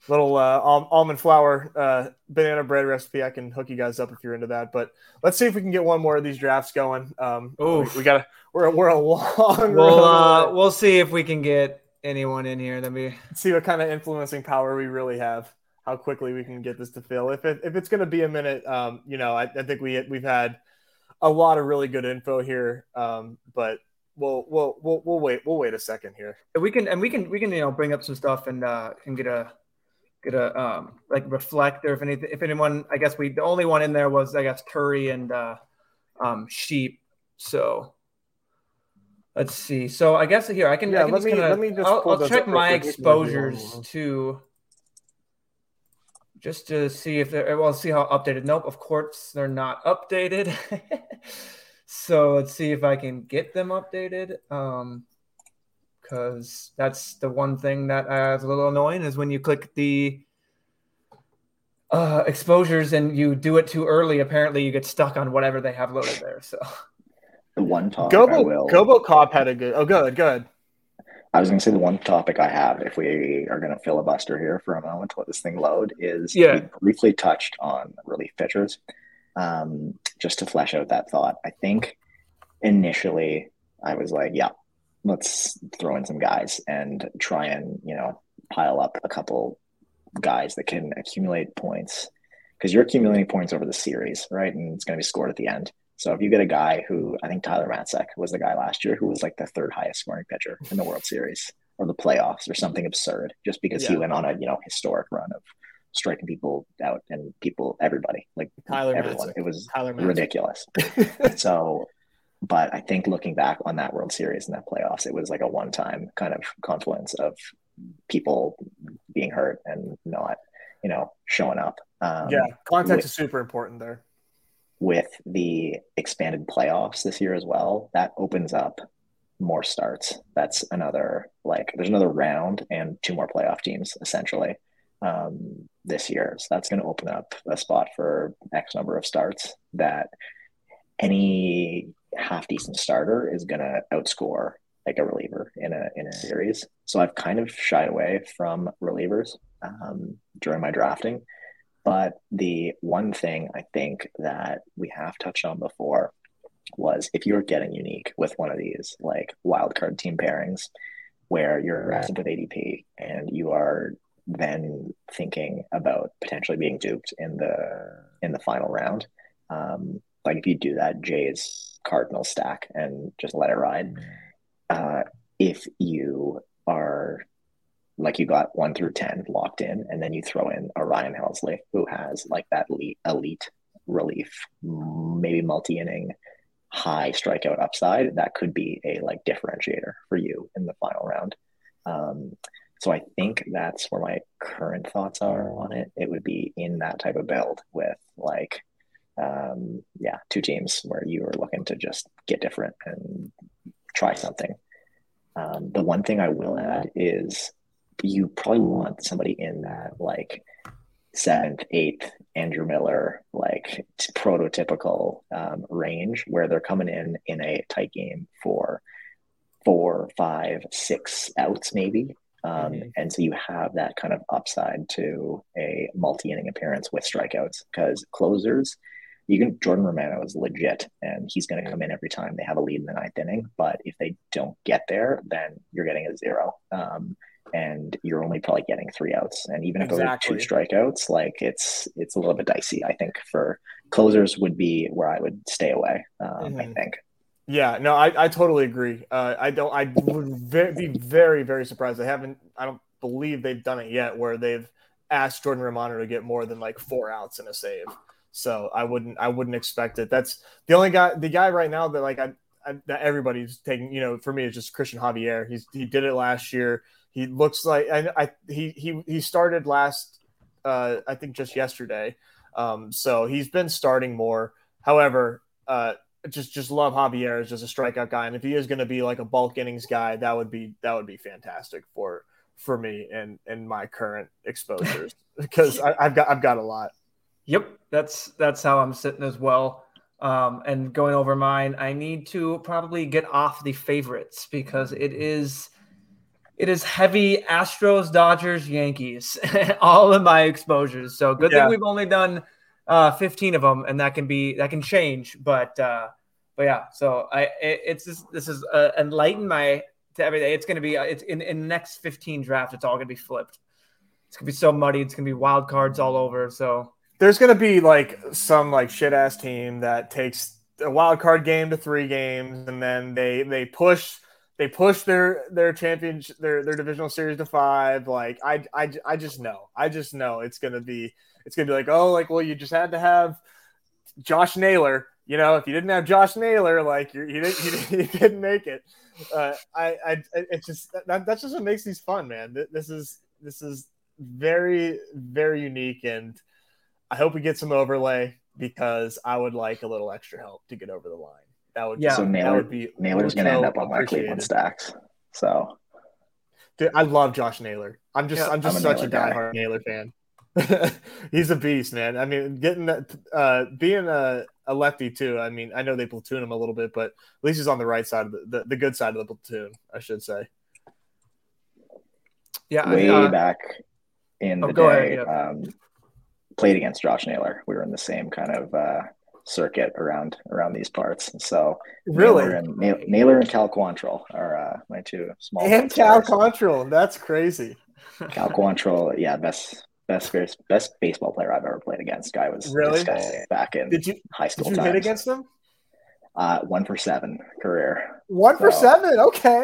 Little uh, almond flour uh, banana bread recipe. I can hook you guys up if you're into that. But let's see if we can get one more of these drafts going. Um, we, we got we're we're a long.
We'll uh, we'll see if we can get anyone in here. Let me
see what kind of influencing power we really have. How quickly we can get this to fill. If it, if it's going to be a minute, um, you know, I, I think we we've had a lot of really good info here. Um, but we'll we'll we'll we'll wait we'll wait a second here.
We can and we can we can you know bring up some stuff and uh and get a get a um like reflect or if anything if anyone I guess we the only one in there was I guess Curry and uh um sheep. So let's see. So I guess here I can
yeah,
I can
let, me,
kinda,
let me just
I'll, I'll check my exposures to just to see if they're well see how updated. Nope, of course they're not updated. so let's see if I can get them updated. Um because that's the one thing that is a little annoying is when you click the uh, exposures and you do it too early. Apparently, you get stuck on whatever they have loaded there. So
the one topic
Gobo,
I will.
Gobo Cop had a good. Oh, good, good.
I was going to say the one topic I have, if we are going to filibuster here for a moment to let this thing load, is
Yeah.
we briefly touched on relief pitchers. Um, just to flesh out that thought, I think initially I was like, yeah, let's throw in some guys and try and, you know, pile up a couple guys that can accumulate points because you're accumulating points over the series, right? And it's going to be scored at the end. So if you get a guy who I think Tyler Matzek was the guy last year who was like the third highest scoring pitcher in the World Series or the playoffs or something absurd, just because he went on a you know historic run of striking people out and people everybody like
Tyler
everyone.
Matzek.
It was
Tyler
ridiculous. so, but I think looking back on that World Series and that playoffs, it was like a one time kind of confluence of people being hurt and not you know showing up. Um,
yeah, context
with-
is super important there.
With the expanded playoffs this year as well, that opens up more starts. That's another like there's another round and two more playoff teams essentially um, this year. So that's going to open up a spot for X number of starts that any half decent starter is going to outscore like a reliever in a in a series. So I've kind of shied away from relievers um, during my drafting. But the one thing I think that we have touched on before was if you're getting unique with one of these like wildcard team pairings where you're aggressive with ADP and you are then thinking about potentially being duped in the in the final round. Um, like if you do that Jays Cardinal stack and just let it ride. Uh, if you are like you got one through 10 locked in, and then you throw in a Ryan Helsley who has like that elite, elite relief, maybe multi inning, high strikeout upside, that could be a like differentiator for you in the final round. Um, so I think that's where my current thoughts are on it. It would be in that type of build with like, um, yeah, two teams where you are looking to just get different and try something. Um, the one thing I will add is you probably want somebody in that like seventh, eighth, Andrew Miller, like t- prototypical um, range where they're coming in in a tight game for four, five, six outs, maybe. Um,
Mhm.
And so you have that kind of upside to a multi inning appearance with strikeouts because closers, you can Jordan Romano is legit and he's going to come in every time they have a lead in the ninth inning. But if they don't get there, then you're getting a zero. Um, and you're only probably getting three outs. And even if those are two strikeouts, like it's it's a little bit dicey. I think for closers would be where I would stay away. Um, I
Mhm.
think.
Yeah, no, I, I totally agree. Uh, I don't. I would be very very surprised. I haven't. I don't believe they've done it yet where they've asked Jordan Romano to get more than like four outs in a save. So I wouldn't. I wouldn't expect it. That's the only guy. The guy right now that like I, I that everybody's taking. You know, for me, it's just Christian Javier. He's he did it last year. He looks like I, I he he he started last uh, I think just yesterday. Um, so he's been starting more. However, uh, just just love Javier as just a strikeout guy, and if he is going to be like a bulk innings guy, that would be that would be fantastic for for me and and my current exposures because I, I've got I've got a lot.
Yep, that's that's how I'm sitting as well. Um, and going over mine, I need to probably get off the favorites because it is it is heavy Astros, Dodgers, Yankees, all of my exposures. So good yeah. thing we've only done uh, 15 of them, and that can be that can change. But uh, but yeah, so I it, it's just, this is uh, enlighten my to everything. It's going to be uh, it's in in the next 15 draft. It's all going to be flipped. It's to be so muddy. It's going to be wild cards all over. So
there's going to be like some like shit ass team that takes a wild card game to three games, and then they they push they push their their championship their their divisional series to five. Like I I I just know I just know it's gonna be it's gonna be like oh like well you just had to have Josh Naylor. You know if you didn't have Josh Naylor like you you didn't you didn't, you didn't make it. Uh, I I it's just that that's just what makes these fun, man. This is this is very very unique and I hope we get some overlay because I would like a little extra help to get over the line. That would
yeah. So Naylor, would be Naylor's going to end up on my Cleveland stacks. So,
dude, I love Josh Naylor. I'm just yeah, I'm just I'm a such a diehard Naylor fan. He's a beast, man. I mean, getting that, uh, being a, a lefty too. I mean, I know they platoon him a little bit, but at least he's on the right side of the, the, the good side of the platoon, I should say.
Yeah, way uh, back in oh, the day, ahead, yeah. um, played against Josh Naylor. We were in the same kind of uh, circuit around around these parts. So
really,
Naylor and, Naylor and Cal Quantrill are uh, my two small.
And Cal Quantrill, that's crazy.
Cal Quantrill, yeah, best best best baseball player I've ever played against. Guy was
really
back in did you, high school.
Did you
times.
hit against him?
Uh, one for seven career.
One so, for seven, okay.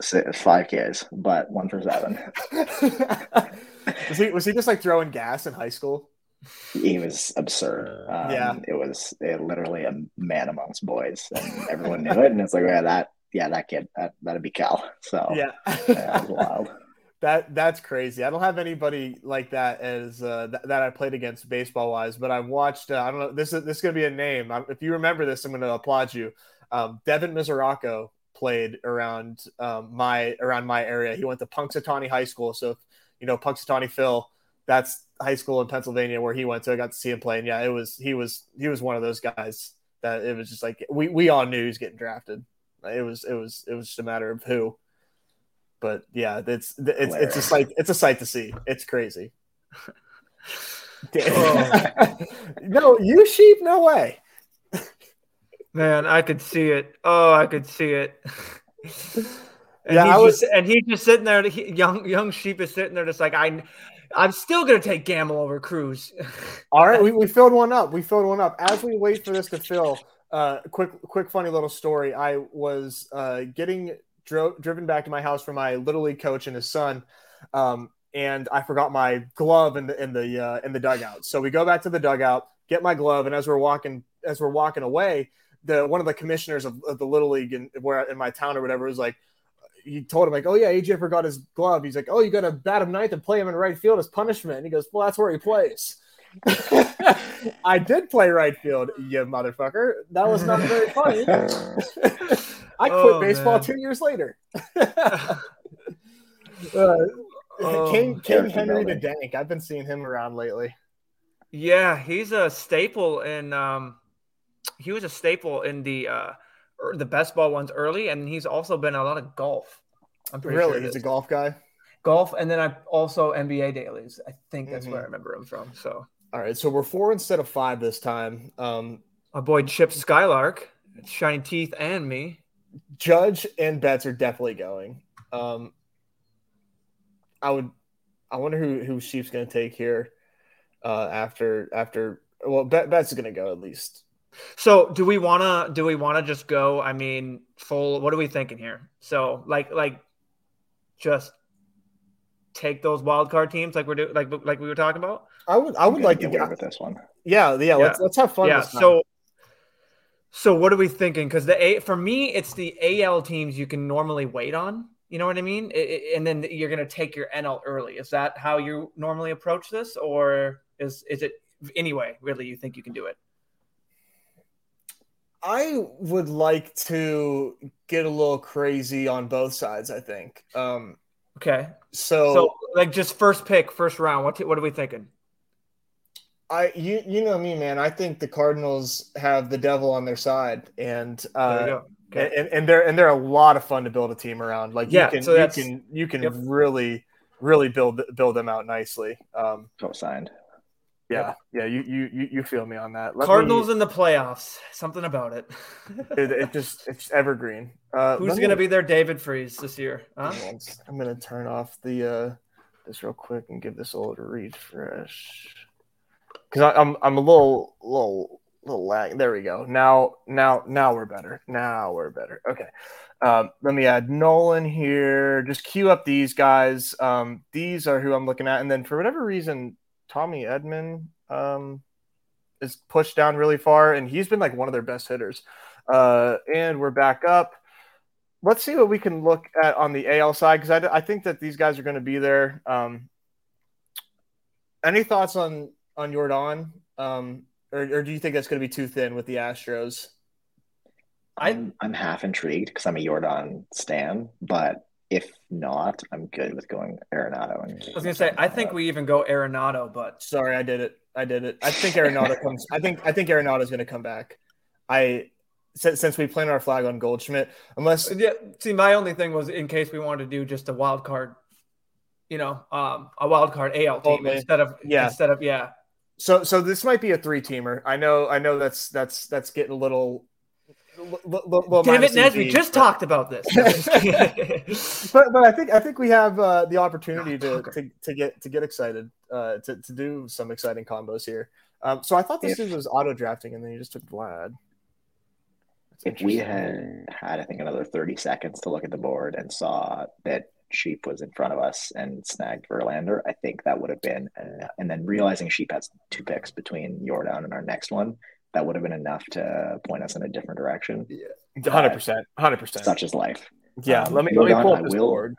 Six, five Ks, but one for seven.
was he was he just like throwing gas in high school?
He was absurd. Um,
yeah,
it was it, literally a man amongst boys, and everyone knew it. And it's like, yeah, that yeah, that kid that that'd be Cal. So
yeah,
yeah wild.
That that's crazy. I don't have anybody like that as uh, th- that I played against baseball wise, but I watched. Uh, I don't know. This is this is gonna be a name. I, if you remember this, I'm gonna applaud you. Um, Devin Mesoraco played around um, my around my area. He went to Punxsutawney High School. So if, you know Punxsutawney Phil, that's high school in Pennsylvania where he went to. I got to see him play, and yeah, it was he was he was one of those guys that it was just like we we all knew he was getting drafted. It was it was it was just a matter of who. But yeah, it's it's it's a sight it's a sight to see. It's crazy. oh. no, you sheep, no way.
Man, I could see it. Oh, I could see it. And yeah, he's was, just, and he's just sitting there. He, young young sheep is sitting there, just like I, I'm still gonna take Gamble over Cruz.
All right, we, we filled one up. We filled one up. As we wait for this to fill, uh, quick quick funny little story. I was uh, getting dro- driven back to my house from my little league coach and his son, um, and I forgot my glove in the in the uh, in the dugout. So we go back to the dugout, get my glove, and as we're walking as we're walking away, the one of the commissioners of, of the little league in where in my town or whatever was like he told him like, "Oh yeah, AJ forgot his glove." He's like, "Oh, you got to bat him ninth and play him in right field as punishment." And he goes, "Well, that's where he plays." I did play right field, you motherfucker. That was not very funny. I quit oh, baseball man. two years later. uh, oh, King King Henry the Dank. I've been seeing him around lately.
Yeah, he's a staple in. Um, he was a staple in the uh, the best ball ones early, and he's also been a lot of golf.
I'm pretty really, sure he's a golf guy.
Golf, and then I also NBA dailies. I think that's mm-hmm. where I remember him from. So,
all right, so we're four instead of five this time. Um,
my boy Chip Skylark, Shiny Teeth, and me.
Judge and Betts are definitely going. Um, I would. I wonder who who Sheep's going to take here uh, after after. Well, Betts is going to go at least.
So do we wanna do we wanna just go? I mean, full. What are we thinking here? So like like just take those wild card teams like we're doing like like we were talking about.
I would I would like to
get with this one.
Yeah, yeah. Let's let's have fun.
Yeah. So so what are we thinking? Because the A for me, it's the AL teams you can normally wait on. You know what I mean? It, it, and then you're going to take your NL early. Is that how you normally approach this, or is is it anyway? Really, you think you can do it?
I would like to get a little crazy on both sides. I think. Um,
okay.
So,
so like just first pick, first round. What what are we thinking?
I you you know me, man. I think the Cardinals have the devil on their side, and uh, okay. and, and they're and they're a lot of fun to build a team around. Like yeah, you can so you can you can yep. really really build build them out nicely. Um,
Co-signed.
Yeah, yeah, you you you feel me on that.
Let Cardinals me, in the playoffs. Something about it.
it, it, just it's evergreen. Uh,
Who's going to be their David Freese this year? Huh?
I'm going to turn off the uh, this real quick and give this a little refresh because I'm I'm a little little little lag. There we go. Now now now we're better. Now we're better. Okay. Um, let me add Nolan here. Just queue up these guys. Um, these are who I'm looking at, and then for whatever reason, Tommy Edman um, is pushed down really far, and he's been like one of their best hitters. Uh, and we're back up. Let's see what we can look at on the AL side because I, I think that these guys are going to be there. Um, any thoughts on on Yordan, um, or, or do you think that's going to be too thin with the Astros?
I'm I'm half intrigued because I'm a Yordan stan, but if not, I'm good with going Arenado. And
I was gonna say I think we even go Arenado, but
sorry, I did it. I did it. I think Arenado comes. I think I think Arenado is going to come back. I since, since we planted our flag on Goldschmidt, unless
yeah. See, my only thing was in case we wanted to do just a wild card, you know, um, a wild card AL team okay. instead of yeah, instead of yeah.
So so this might be a three teamer. I know I know that's that's that's getting a little.
Damn it, Ned! We just but... talked about this.
but but I think I think we have uh, the opportunity to, to, to get to get excited uh, to to do some exciting combos here. Um, so I thought this if, was auto drafting, and then you just took Vlad.
If we had had, I think, another thirty seconds to look at the board and saw that Sheep was in front of us and snagged Verlander, I think that would have been, uh, and then realizing Sheep has two picks between Yordan and our next one, that would have been enough to point us in a different direction.
Yeah, hundred percent, hundred percent.
Such is life.
Yeah, um, let me Yordan, let me pull up this
I will,
board.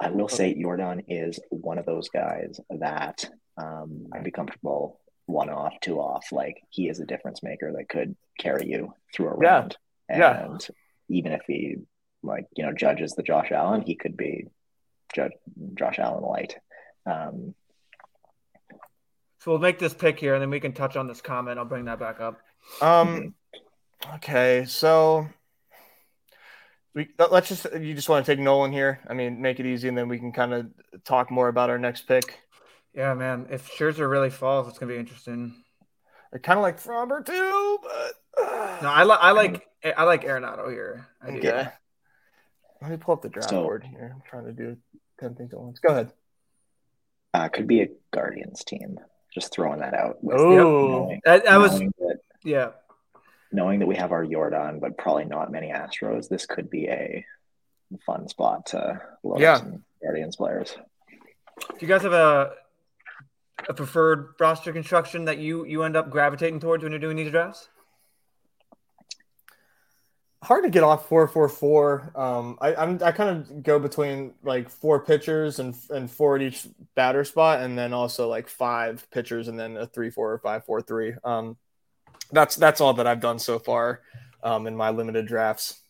I will say Yordan is one of those guys that um, I'd be comfortable one off, two off. Like he is a difference maker that could carry you through a round. Yeah. And yeah. even if he like you know judges the Josh Allen, he could be judge Josh Allen light. Um,
so we'll make this pick here, and then we can touch on this comment. I'll bring that back up.
Um. Okay, so we let's just you just want to take Nolan here. I mean, make it easy, and then we can kind of talk more about our next pick.
Yeah, man. If Scherzer really falls, it's gonna be interesting.
I kind of like Framber too, but
uh, no, I like I like I like Arenado here. I
okay. Do. Let me pull up the draft so, board here. I'm trying to do 10 things at once. Go ahead.
Uh, could be a Guardians team. Just throwing that out.
Oh, that was, that, yeah.
Knowing that we have our Yordan, but probably not many Astros, this could be a fun spot to load yeah. some Guardians players.
Do you guys have a a preferred roster construction that you you end up gravitating towards when you're doing these drafts?
Hard to get off four four four. Um, I I'm, I kind of go between like four pitchers and and four at each batter spot, and then also like five pitchers and then a three four or five four three. Um, that's that's all that I've done so far, um, in my limited drafts.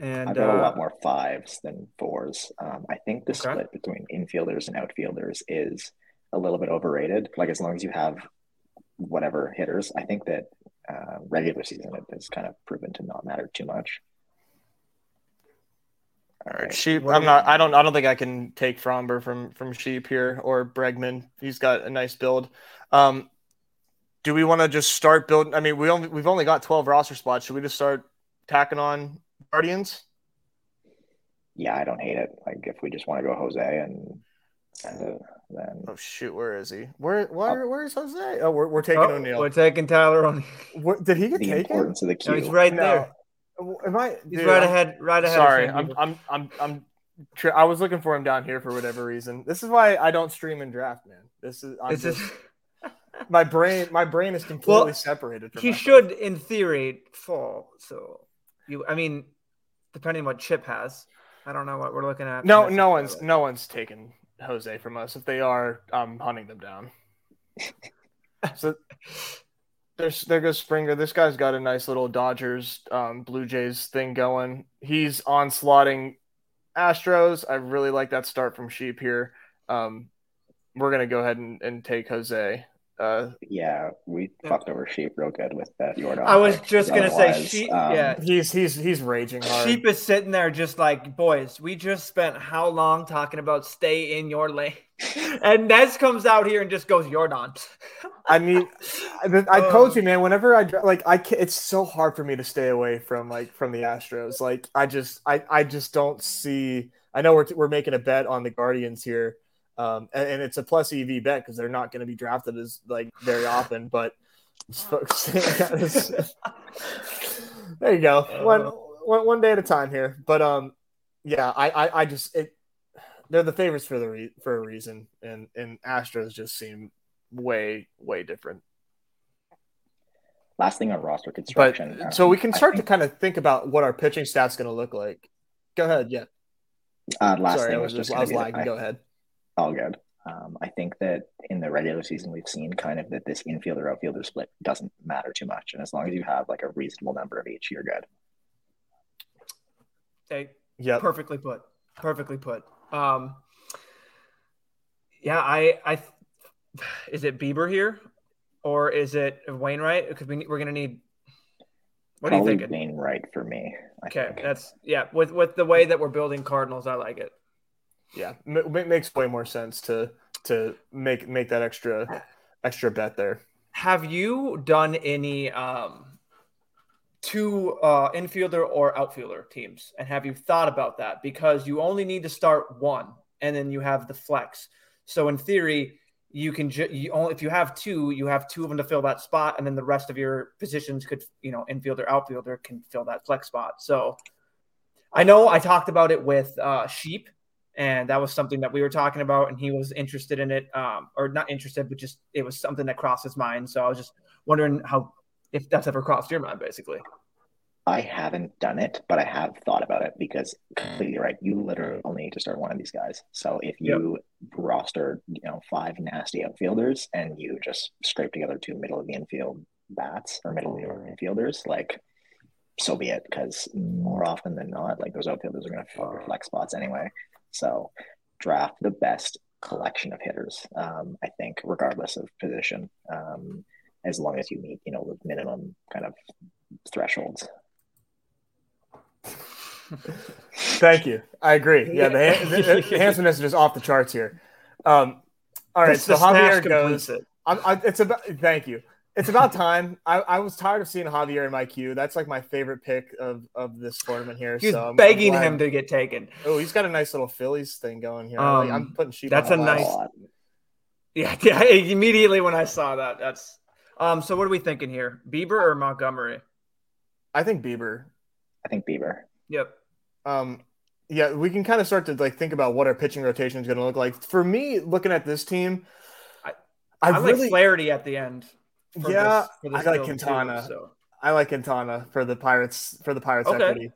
And I've got uh, a lot more fives than fours. Um, I think the okay. split between infielders and outfielders is a little bit overrated. Like as long as you have whatever hitters, I think that uh, regular season, it has kind of proven to not matter too much.
All right, sheep. I'm not. I don't. I don't think I can take Framber from from sheep here or Bregman. He's got a nice build. Um, do we want to just start building? I mean, we only we've only got 12 roster spots. Should we just start tacking on Guardians?
Yeah, I don't hate it. Like if we just want to go Jose and and uh, then
oh shoot, where is he? Where oh. where oh. where's Jose? Oh, we're, we're taking oh, O'Neill.
We're taking Tyler O'Neill.
What, did he get the taken? Importance
of the queue.
No, he's right no. there.
Am I?
He's dude, right I'm, ahead. Right ahead.
Sorry, I'm, I'm I'm I'm I was looking for him down here for whatever reason. This is why I don't stream and draft, man. This is I'm just, my brain. My brain is completely well, separated.
he should, in theory, fall. So you, I mean, depending on what Chip has. I don't know what we're looking at.
No, no one's no one's taken Jose from us. If they are, I'm hunting them down. so there's there goes Springer. This guy's got a nice little Dodgers, um, Blue Jays thing going. He's onslaughting Astros. I really like that start from Sheep here. Um, we're gonna go ahead and, and take Jose. Uh,
yeah, we fucked over sheep real good with that Yordan.
I was just gonna say sheep. Um, yeah,
he's he's he's raging hard.
Sheep is sitting there just like, boys, we just spent how long talking about stay in your lane, and Nez comes out here and just goes Yordan.
I mean, I told you, man. Whenever I like, I can, it's so hard for me to stay away from like from the Astros. Like, I just I I just don't see. I know we're we're making a bet on the Guardians here um, and, and, it's a plus EV bet because they're not going to be drafted as like very often. But there you go, one, one one day at a time here. But um, yeah, I I, I just it, they're the favorites for the re- for a reason, and and Astros just seem way way different.
Last thing on roster construction.
But, um, so we can start think... to kind of think about what our pitching staff's going to look like. Go ahead, yeah.
Uh, last Sorry, thing I was, was just I
was lagging. Go ahead
all good. Um, I think that in the regular season, we've seen kind of that this infielder outfielder split doesn't matter too much. And as long as you have like a reasonable number of each, you're good.
Hey, yeah, perfectly put. Perfectly put. Um, yeah, I, I, is it Bieber here or is it Wainwright? Because we, we're going to need, what Probably are you thinking?
Wainwright for me.
I okay. Think. That's, yeah. With, with the way that we're building Cardinals, I like it
yeah, makes way more sense to to make make that extra extra bet there.
Have you done any um two uh infielder or outfielder teams and have you thought about that because you only need to start one and then you have the flex. So in theory, you can ju- you only if you have two, you have two of them to fill that spot, and then the rest of your positions could, you know, infielder, outfielder can fill that flex spot. So I know I talked about it with uh, Sheep and that was something that we were talking about and he was interested in it um, or not interested but just it was something that crossed his mind. So i was just wondering how if that's ever crossed your mind basically.
I haven't done it but i have thought about it because completely right. You literally only need to start one of these guys. So if you yep. roster you know five nasty outfielders and you just scrape together two middle of the infield bats or middle of the order infielders like so be it because more often than not like those outfielders are going to fill flex spots anyway so draft the best collection of hitters. Um, I think, regardless of position, um, as long as you meet, you know, the minimum kind of thresholds.
Thank you. I agree. Yeah, the, the, the handsomeness is just off the charts here. Um, all right, so Javier goes. I'm, I, it's about. Thank you it's about time. I, I was tired of seeing Javier in my queue. That's like my favorite pick of, of this tournament here.
He's
so
I'm, begging I'm him to get taken.
Oh, he's got a nice little Phillies thing going here. Um, like, I'm putting sheep.
That's a nice. Yeah, yeah. Immediately when I saw that, that's. Um. So what are we thinking here? Bieber or Montgomery?
I think Bieber.
I think Bieber.
Yep.
Um. Yeah, we can kind of start to like think about what our pitching rotation is going to look like. For me, looking at this team,
I, I, I really, like Flaherty at the end
yeah, this, this I like Quintana. Too, so. I like Quintana for the Pirates for the Pirates
okay.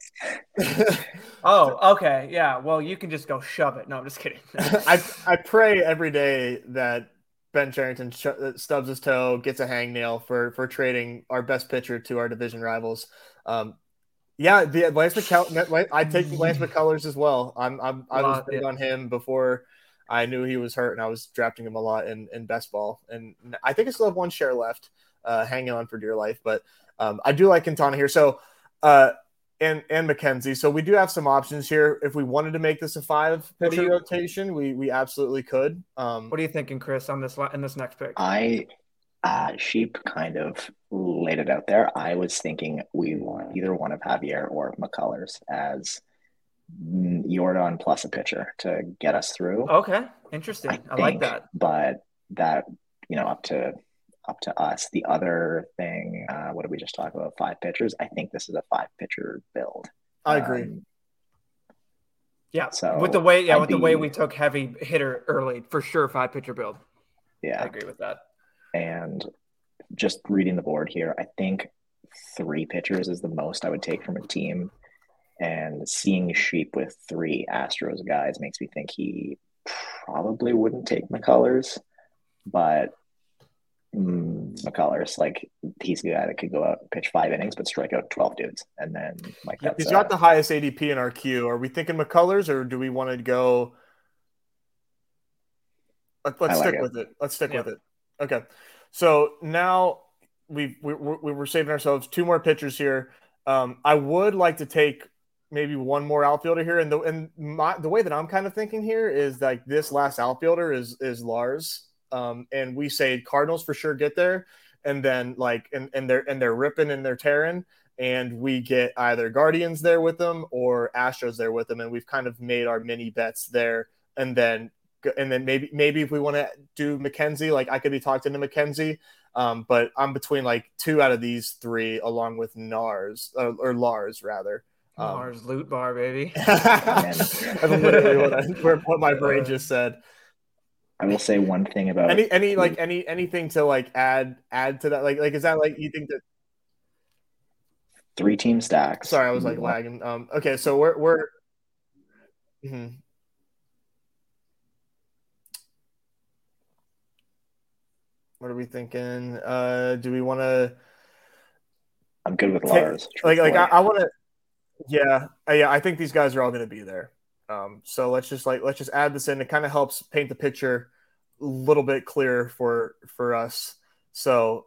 equity. oh, okay, yeah. Well, you can just go shove it. No, I'm just kidding.
I I pray every day that Ben Cherington sh- uh, stubs his toe, gets a hangnail for for trading our best pitcher to our division rivals. Um, yeah, the Lance McCullers. I take Lance McCullers as well. I'm, I'm I was big on him before I knew he was hurt, and I was drafting him a lot in, in best ball. And I think I still have one share left, uh, hanging on for dear life. But um, I do like Quintana here. So, uh, and and McKenzie. So we do have some options here. If we wanted to make this a five pitcher you, rotation, we we absolutely could. Um,
what are you thinking, Chris, on this in this next pick?
I uh, Sheep kind of laid it out there. I was thinking we want either one of Javier or McCullers as Yordan plus a pitcher to get us through.
Okay, interesting. I, I think, like that.
But that you know, up to up to us. The other thing, uh, what did we just talk about? Five pitchers. I think this is a five pitcher build.
I agree. Um,
yeah. So with the way, yeah, I'd with be, the way we took heavy hitter early, for sure, five pitcher build.
Yeah,
I agree with that.
And just reading the board here, I think three pitchers is the most I would take from a team And seeing Sheep with three Astros guys makes me think he probably wouldn't take McCullers, but mm, McCullers, like he's a guy that could go out and pitch five innings, but strike out 12 dudes. And then, like,
he's got uh, the highest ADP in our queue. Are we thinking McCullers or do we want to go? Let's like stick it. with it. Let's stick with it. Okay. So now we've, we, we were saving ourselves two more pitchers here. Um, I would like to take maybe one more outfielder here, and the and my, the way that I'm kind of thinking here is like this last outfielder is is Lars, um, and we say Cardinals for sure get there, and then like and and they're and they're ripping and they're tearing, and we get either Guardians there with them or Astros there with them, and we've kind of made our mini bets there, and then and then maybe maybe if we want to do McKenzie, like I could be talked into McKenzie. Um, but I'm between like two out of these three, along with Nars uh, or Lars rather.
Um, Lars loot bar, baby.
That's literally what, I, what my brain just said.
I will say one thing about
any any like any anything to like add add to that like like is that like you think that
three team stacks?
Sorry, I was like lagging. Um, okay, so we're we're. Mm-hmm. What are we thinking? Uh, do we want to?
I'm good with Lars.
Like, like I, I want to. Yeah, uh, yeah. I think these guys are all going to be there. Um, so let's just like let's just add this in. It kind of helps paint the picture a little bit clearer for for us. So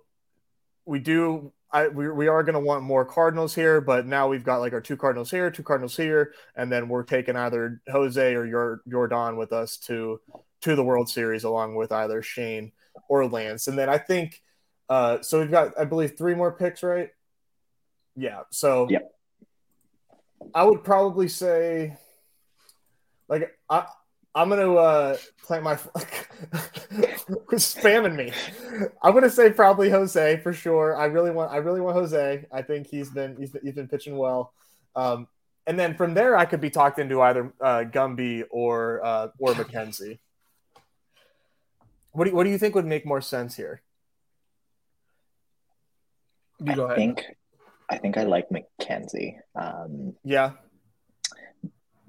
we do. I we, we are going to want more Cardinals here, but now we've got like our two Cardinals here, two Cardinals here, and then we're taking either Jose or your Yordan with us to to the World Series along with either Shane or Lance. And then I think uh, so we've got I believe three more picks, right? Yeah. So
yep.
I would probably say like I I'm gonna uh, plant my spamming me. I'm gonna say probably Jose for sure. I really want I really want Jose. I think he's been he's been, he's been pitching well. Um, and then from there, I could be talked into either uh, Gumby or uh, or McKenzie. What do you, what do you think would make more sense here?
You go I ahead. think I think I like McKenzie. Um,
yeah.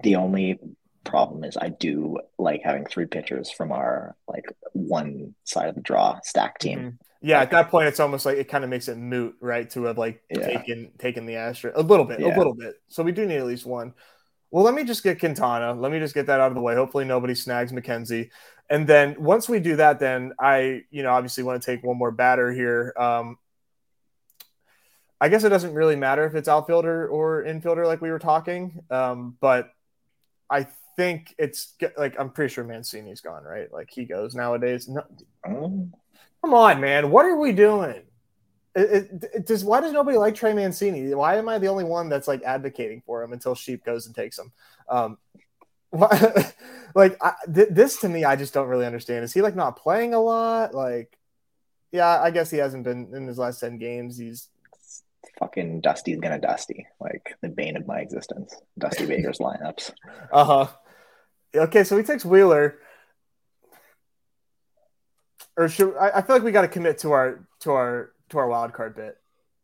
The only problem is I do like having three pitchers from our like one side of the draw stack team. Mm-hmm.
Yeah, at that point, it's almost like it kind of makes it moot, right? To have like yeah. taken taken the Astro a little bit, yeah. a little bit. So we do need at least one. Well, let me just get Quintana. Let me just get that out of the way. Hopefully, nobody snags McKenzie. And then once we do that, then I, you know, obviously want to take one more batter here. Um, I guess it doesn't really matter if it's outfielder or infielder, like we were talking. Um, but I think it's like I'm pretty sure Mancini's gone, right? Like he goes nowadays. No, come on, man, what are we doing? It, it, it, does why does nobody like Trey Mancini? Why am I the only one that's like advocating for him until Sheep goes and takes him? Um, like I, th- this to me, I just don't really understand. Is he like not playing a lot? Like, yeah, I guess he hasn't been in his last ten games. He's
fucking Dusty's gonna Dusty, like the bane of my existence. Dusty Baker's lineups.
Uh huh. Okay, so he takes Wheeler. Or should I, I feel like we got to commit to our to our to our wild card bit.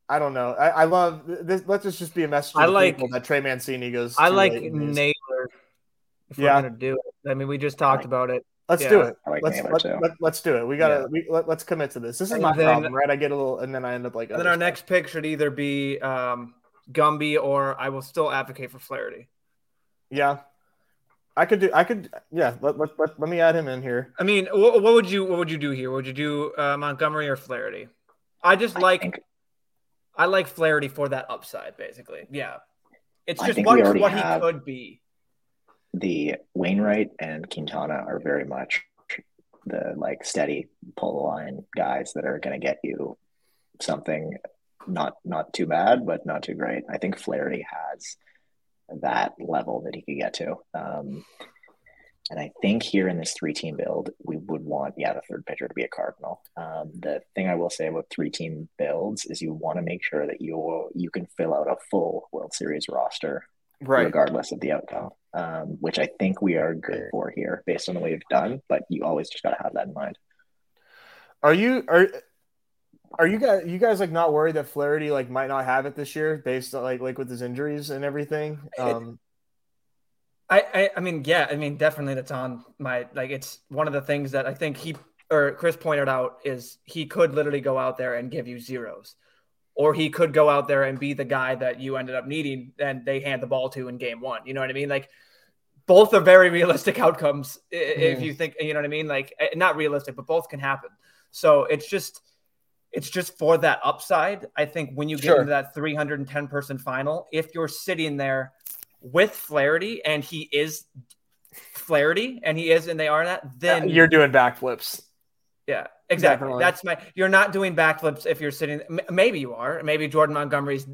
I don't know. I, I love this. Let us just be a message.
I like
that Trey Mancini goes.
I like Naylor if yeah. we're gonna do it. I mean, we just talked about it.
Let's yeah. do it. Like let's let, us let, do it. We gotta yeah. we, let, us commit to this. This is and my then, problem, right? I get a little, and then I end up like.
then our stuff. next pick should either be um, Gumby or I will still advocate for Flaherty.
Yeah, I could do. I could. Yeah. Let, let, let, let me add him in here.
I mean, what, what, would you what would you do here? Would you do uh, Montgomery or Flaherty? I just I like. Think... I like Flaherty for that upside, basically. Yeah, it's just what, what he could be
the Wainwright and Quintana are very much the like steady pull the line guys that are going to get you something not not too bad but not too great. I think Flaherty has that level that he could get to. Um, and I think here in this three team build, we would want, yeah, the third pitcher to be a Cardinal. Um, the thing I will say about three team builds is you want to make sure that you you can fill out a full World Series roster right. regardless of the outcome, um, which I think we are good for here based on the way we've done. But you always just got to have that in mind.
Are you are are you guys you guys like not worried that Flaherty like might not have it this year based on like like with his injuries and everything? Um,
I, I I mean yeah I mean definitely that's on my like it's one of the things that I think he or Chris pointed out is he could literally go out there and give you zeros, or he could go out there and be the guy that you ended up needing and they hand the ball to in game one. You know what I mean? Like both are very realistic outcomes if you think you know what I mean. Like eh, not realistic, but both can happen. So it's just it's just for that upside. I think when you get sure. into that 310 person final, if you're sitting there with Flaherty and he is Flaherty and he is and they are that, then
you're doing backflips.
Yeah, exactly. Definitely. That's my. You're not doing backflips if you're sitting. Maybe you are. Maybe Jordan Montgomery's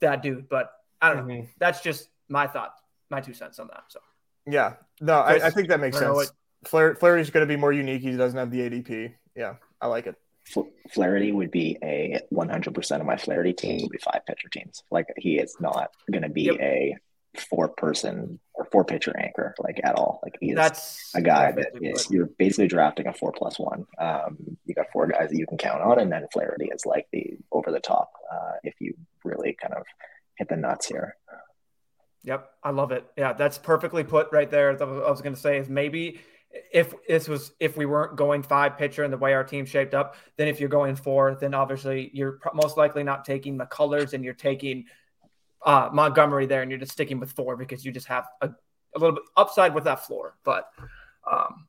that dude, but I don't mm-hmm. know. That's just my thought, my two cents on that. So.
Yeah, no, I, I, think that makes sense. What... Flair, Flaherty's going to be more unique. He doesn't have the ADP. Yeah, I like it.
Flaherty would be a 100% of my Flaherty team would be five pitcher teams. Like he is not going to be yep. a four person or four pitcher anchor like at all. Like he is That's a guy that is, you're basically drafting a four plus one. Um, you got four guys that you can count on, and then Flaherty is like the over the top uh, if you really kind of hit the nuts here.
Yep, I love it. Yeah, that's perfectly put right there. I was going to say is maybe if this was if we weren't going five pitcher and the way our team shaped up, then if you're going four, then obviously you're most likely not taking McCullers and you're taking uh, Montgomery there, and you're just sticking with four because you just have a, a little bit upside with that floor. But um,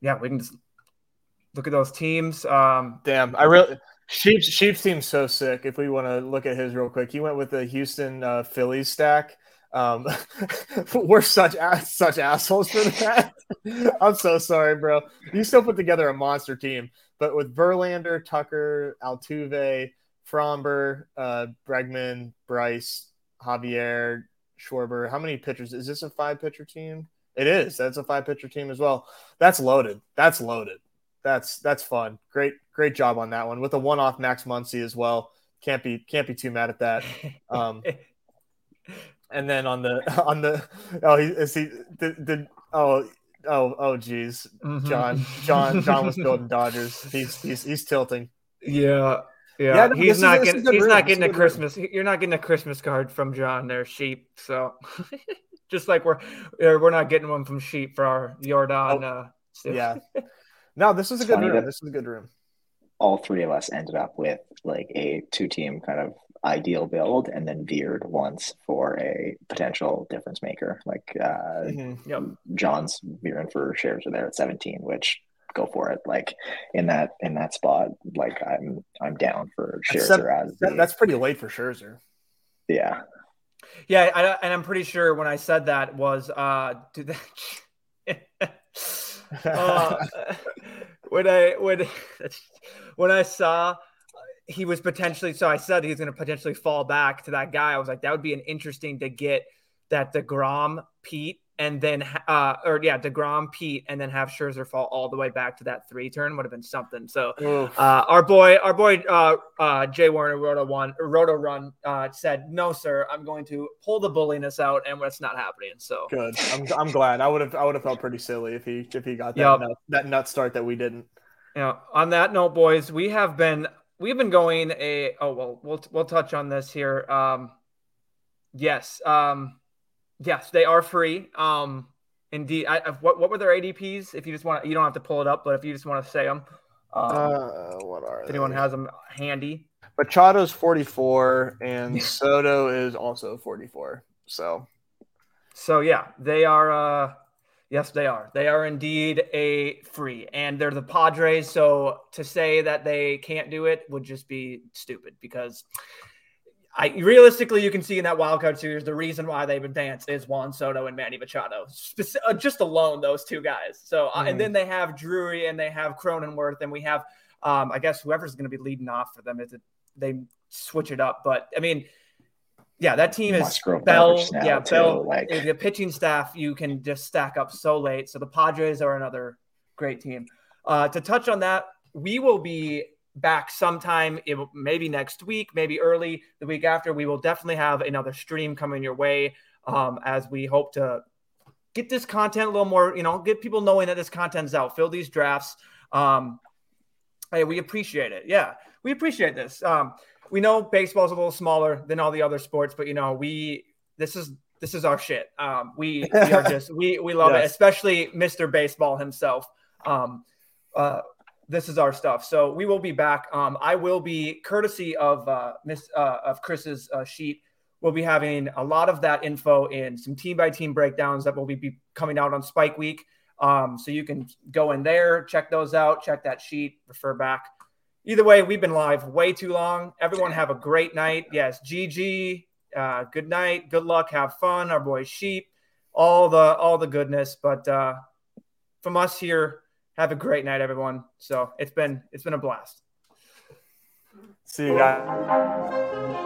yeah, we can just look at those teams. Um,
Damn, I really Sheep's Sheep's team's so sick. If we want to look at his real quick, he went with the Houston uh, Phillies stack. Um, we're such ass, such assholes for that. I'm so sorry, bro. You still put together a monster team, but with Verlander, Tucker, Altuve, Framber, uh, Bregman, Bryce, Javier, Schwarber. How many pitchers? Is this a five pitcher team? It is. That's a five pitcher team as well. That's loaded. That's loaded. That's that's fun. Great great job on that one with a one off Max Muncy as well. Can't be can't be too mad at that. Um, and then on the on the oh he is he did, did oh oh oh geez mm-hmm. John John John was building Dodgers. He's he's he's tilting.
Yeah. Yeah, yeah no, he's not getting he's room. not getting a Christmas. Room. You're not getting a Christmas card from John. There, sheep. So, just like we're we're not getting one from sheep for our Yordan. Oh, uh,
yeah. No, this is a good room. This is a good room.
All three of us ended up with like a two team kind of ideal build, and then veered once for a potential difference maker. Like uh, mm-hmm. yep. John's veering for Scherzer there at 17, which go for it. Like in that in that spot, like I'm I'm down for Scherzer as
the, that's pretty late for Scherzer.
Yeah.
Yeah, I, and I'm pretty sure when I said that was uh do that uh, when I when when I saw he was potentially so I said he's going to potentially fall back to that guy. I was like that would be an interesting to get that deGrom Pete and then uh or yeah deGrom Pete and then have Scherzer fall all the way back to that three turn would have been something. So uh, our boy our boy uh, uh, Jay Warner Roto one Roto Run uh, said no sir I'm going to pull the bulliness out and that's not happening. So
good. I'm, I'm glad. I would have I would have felt pretty silly if he if he got that yep. nut, that nut start that we didn't.
Yeah. On that note, boys, we have been we've been going a oh well we'll we'll touch on this here. Um, yes. Um, Yes, they are free. Um, indeed. I, what what were their ADPs? If you just want, you don't have to pull it up, but if you just want to say them, um,
uh, what are
if anyone has them handy?
Machado's forty four, and Soto is also forty four. So,
so yeah, they are. Uh, yes, they are. They are indeed a free, and they're the Padres. So to say that they can't do it would just be stupid because I realistically, you can see in that wild card series the reason why they've advanced is Juan Soto and Manny Machado, Speci- uh, just alone those two guys. So, uh, mm. and then they have Drury and they have Cronenworth, and we have, um, I guess, whoever's going to be leading off for them. Is it they switch it up? But I mean, yeah, that team is Bell. Yeah, too, Bell. Like... The pitching staff you can just stack up so late. So the Padres are another great team. Uh, to touch on that, we will be back sometime, it will, maybe next week, maybe early the week after. We will definitely have another stream coming your way um, as we hope to get this content a little more, you know, get people knowing that this content's out, fill these drafts. Um, hey, we appreciate it. Yeah. we appreciate this. Um, we know baseball's a little smaller than all the other sports, but you know, we this is this is our shit. Um, we, we are just we we love yes. it, especially Mr. Baseball himself. Um, uh, this is our stuff. So we will be back. Um, I will be courtesy of uh, Miss uh, of Chris's uh, sheet. We'll be having a lot of that info in some team by team breakdowns that will be coming out on Spike Week. Um, so you can go in there, check those out, check that sheet, refer back. Either way, we've been live way too long. Everyone have a great night. Yes, GG. Uh, good night. Good luck. Have fun. Our boy Sheep. All the all the goodness. But uh, from us here, have a great night, everyone. So it's been it's been a blast.
See you guys.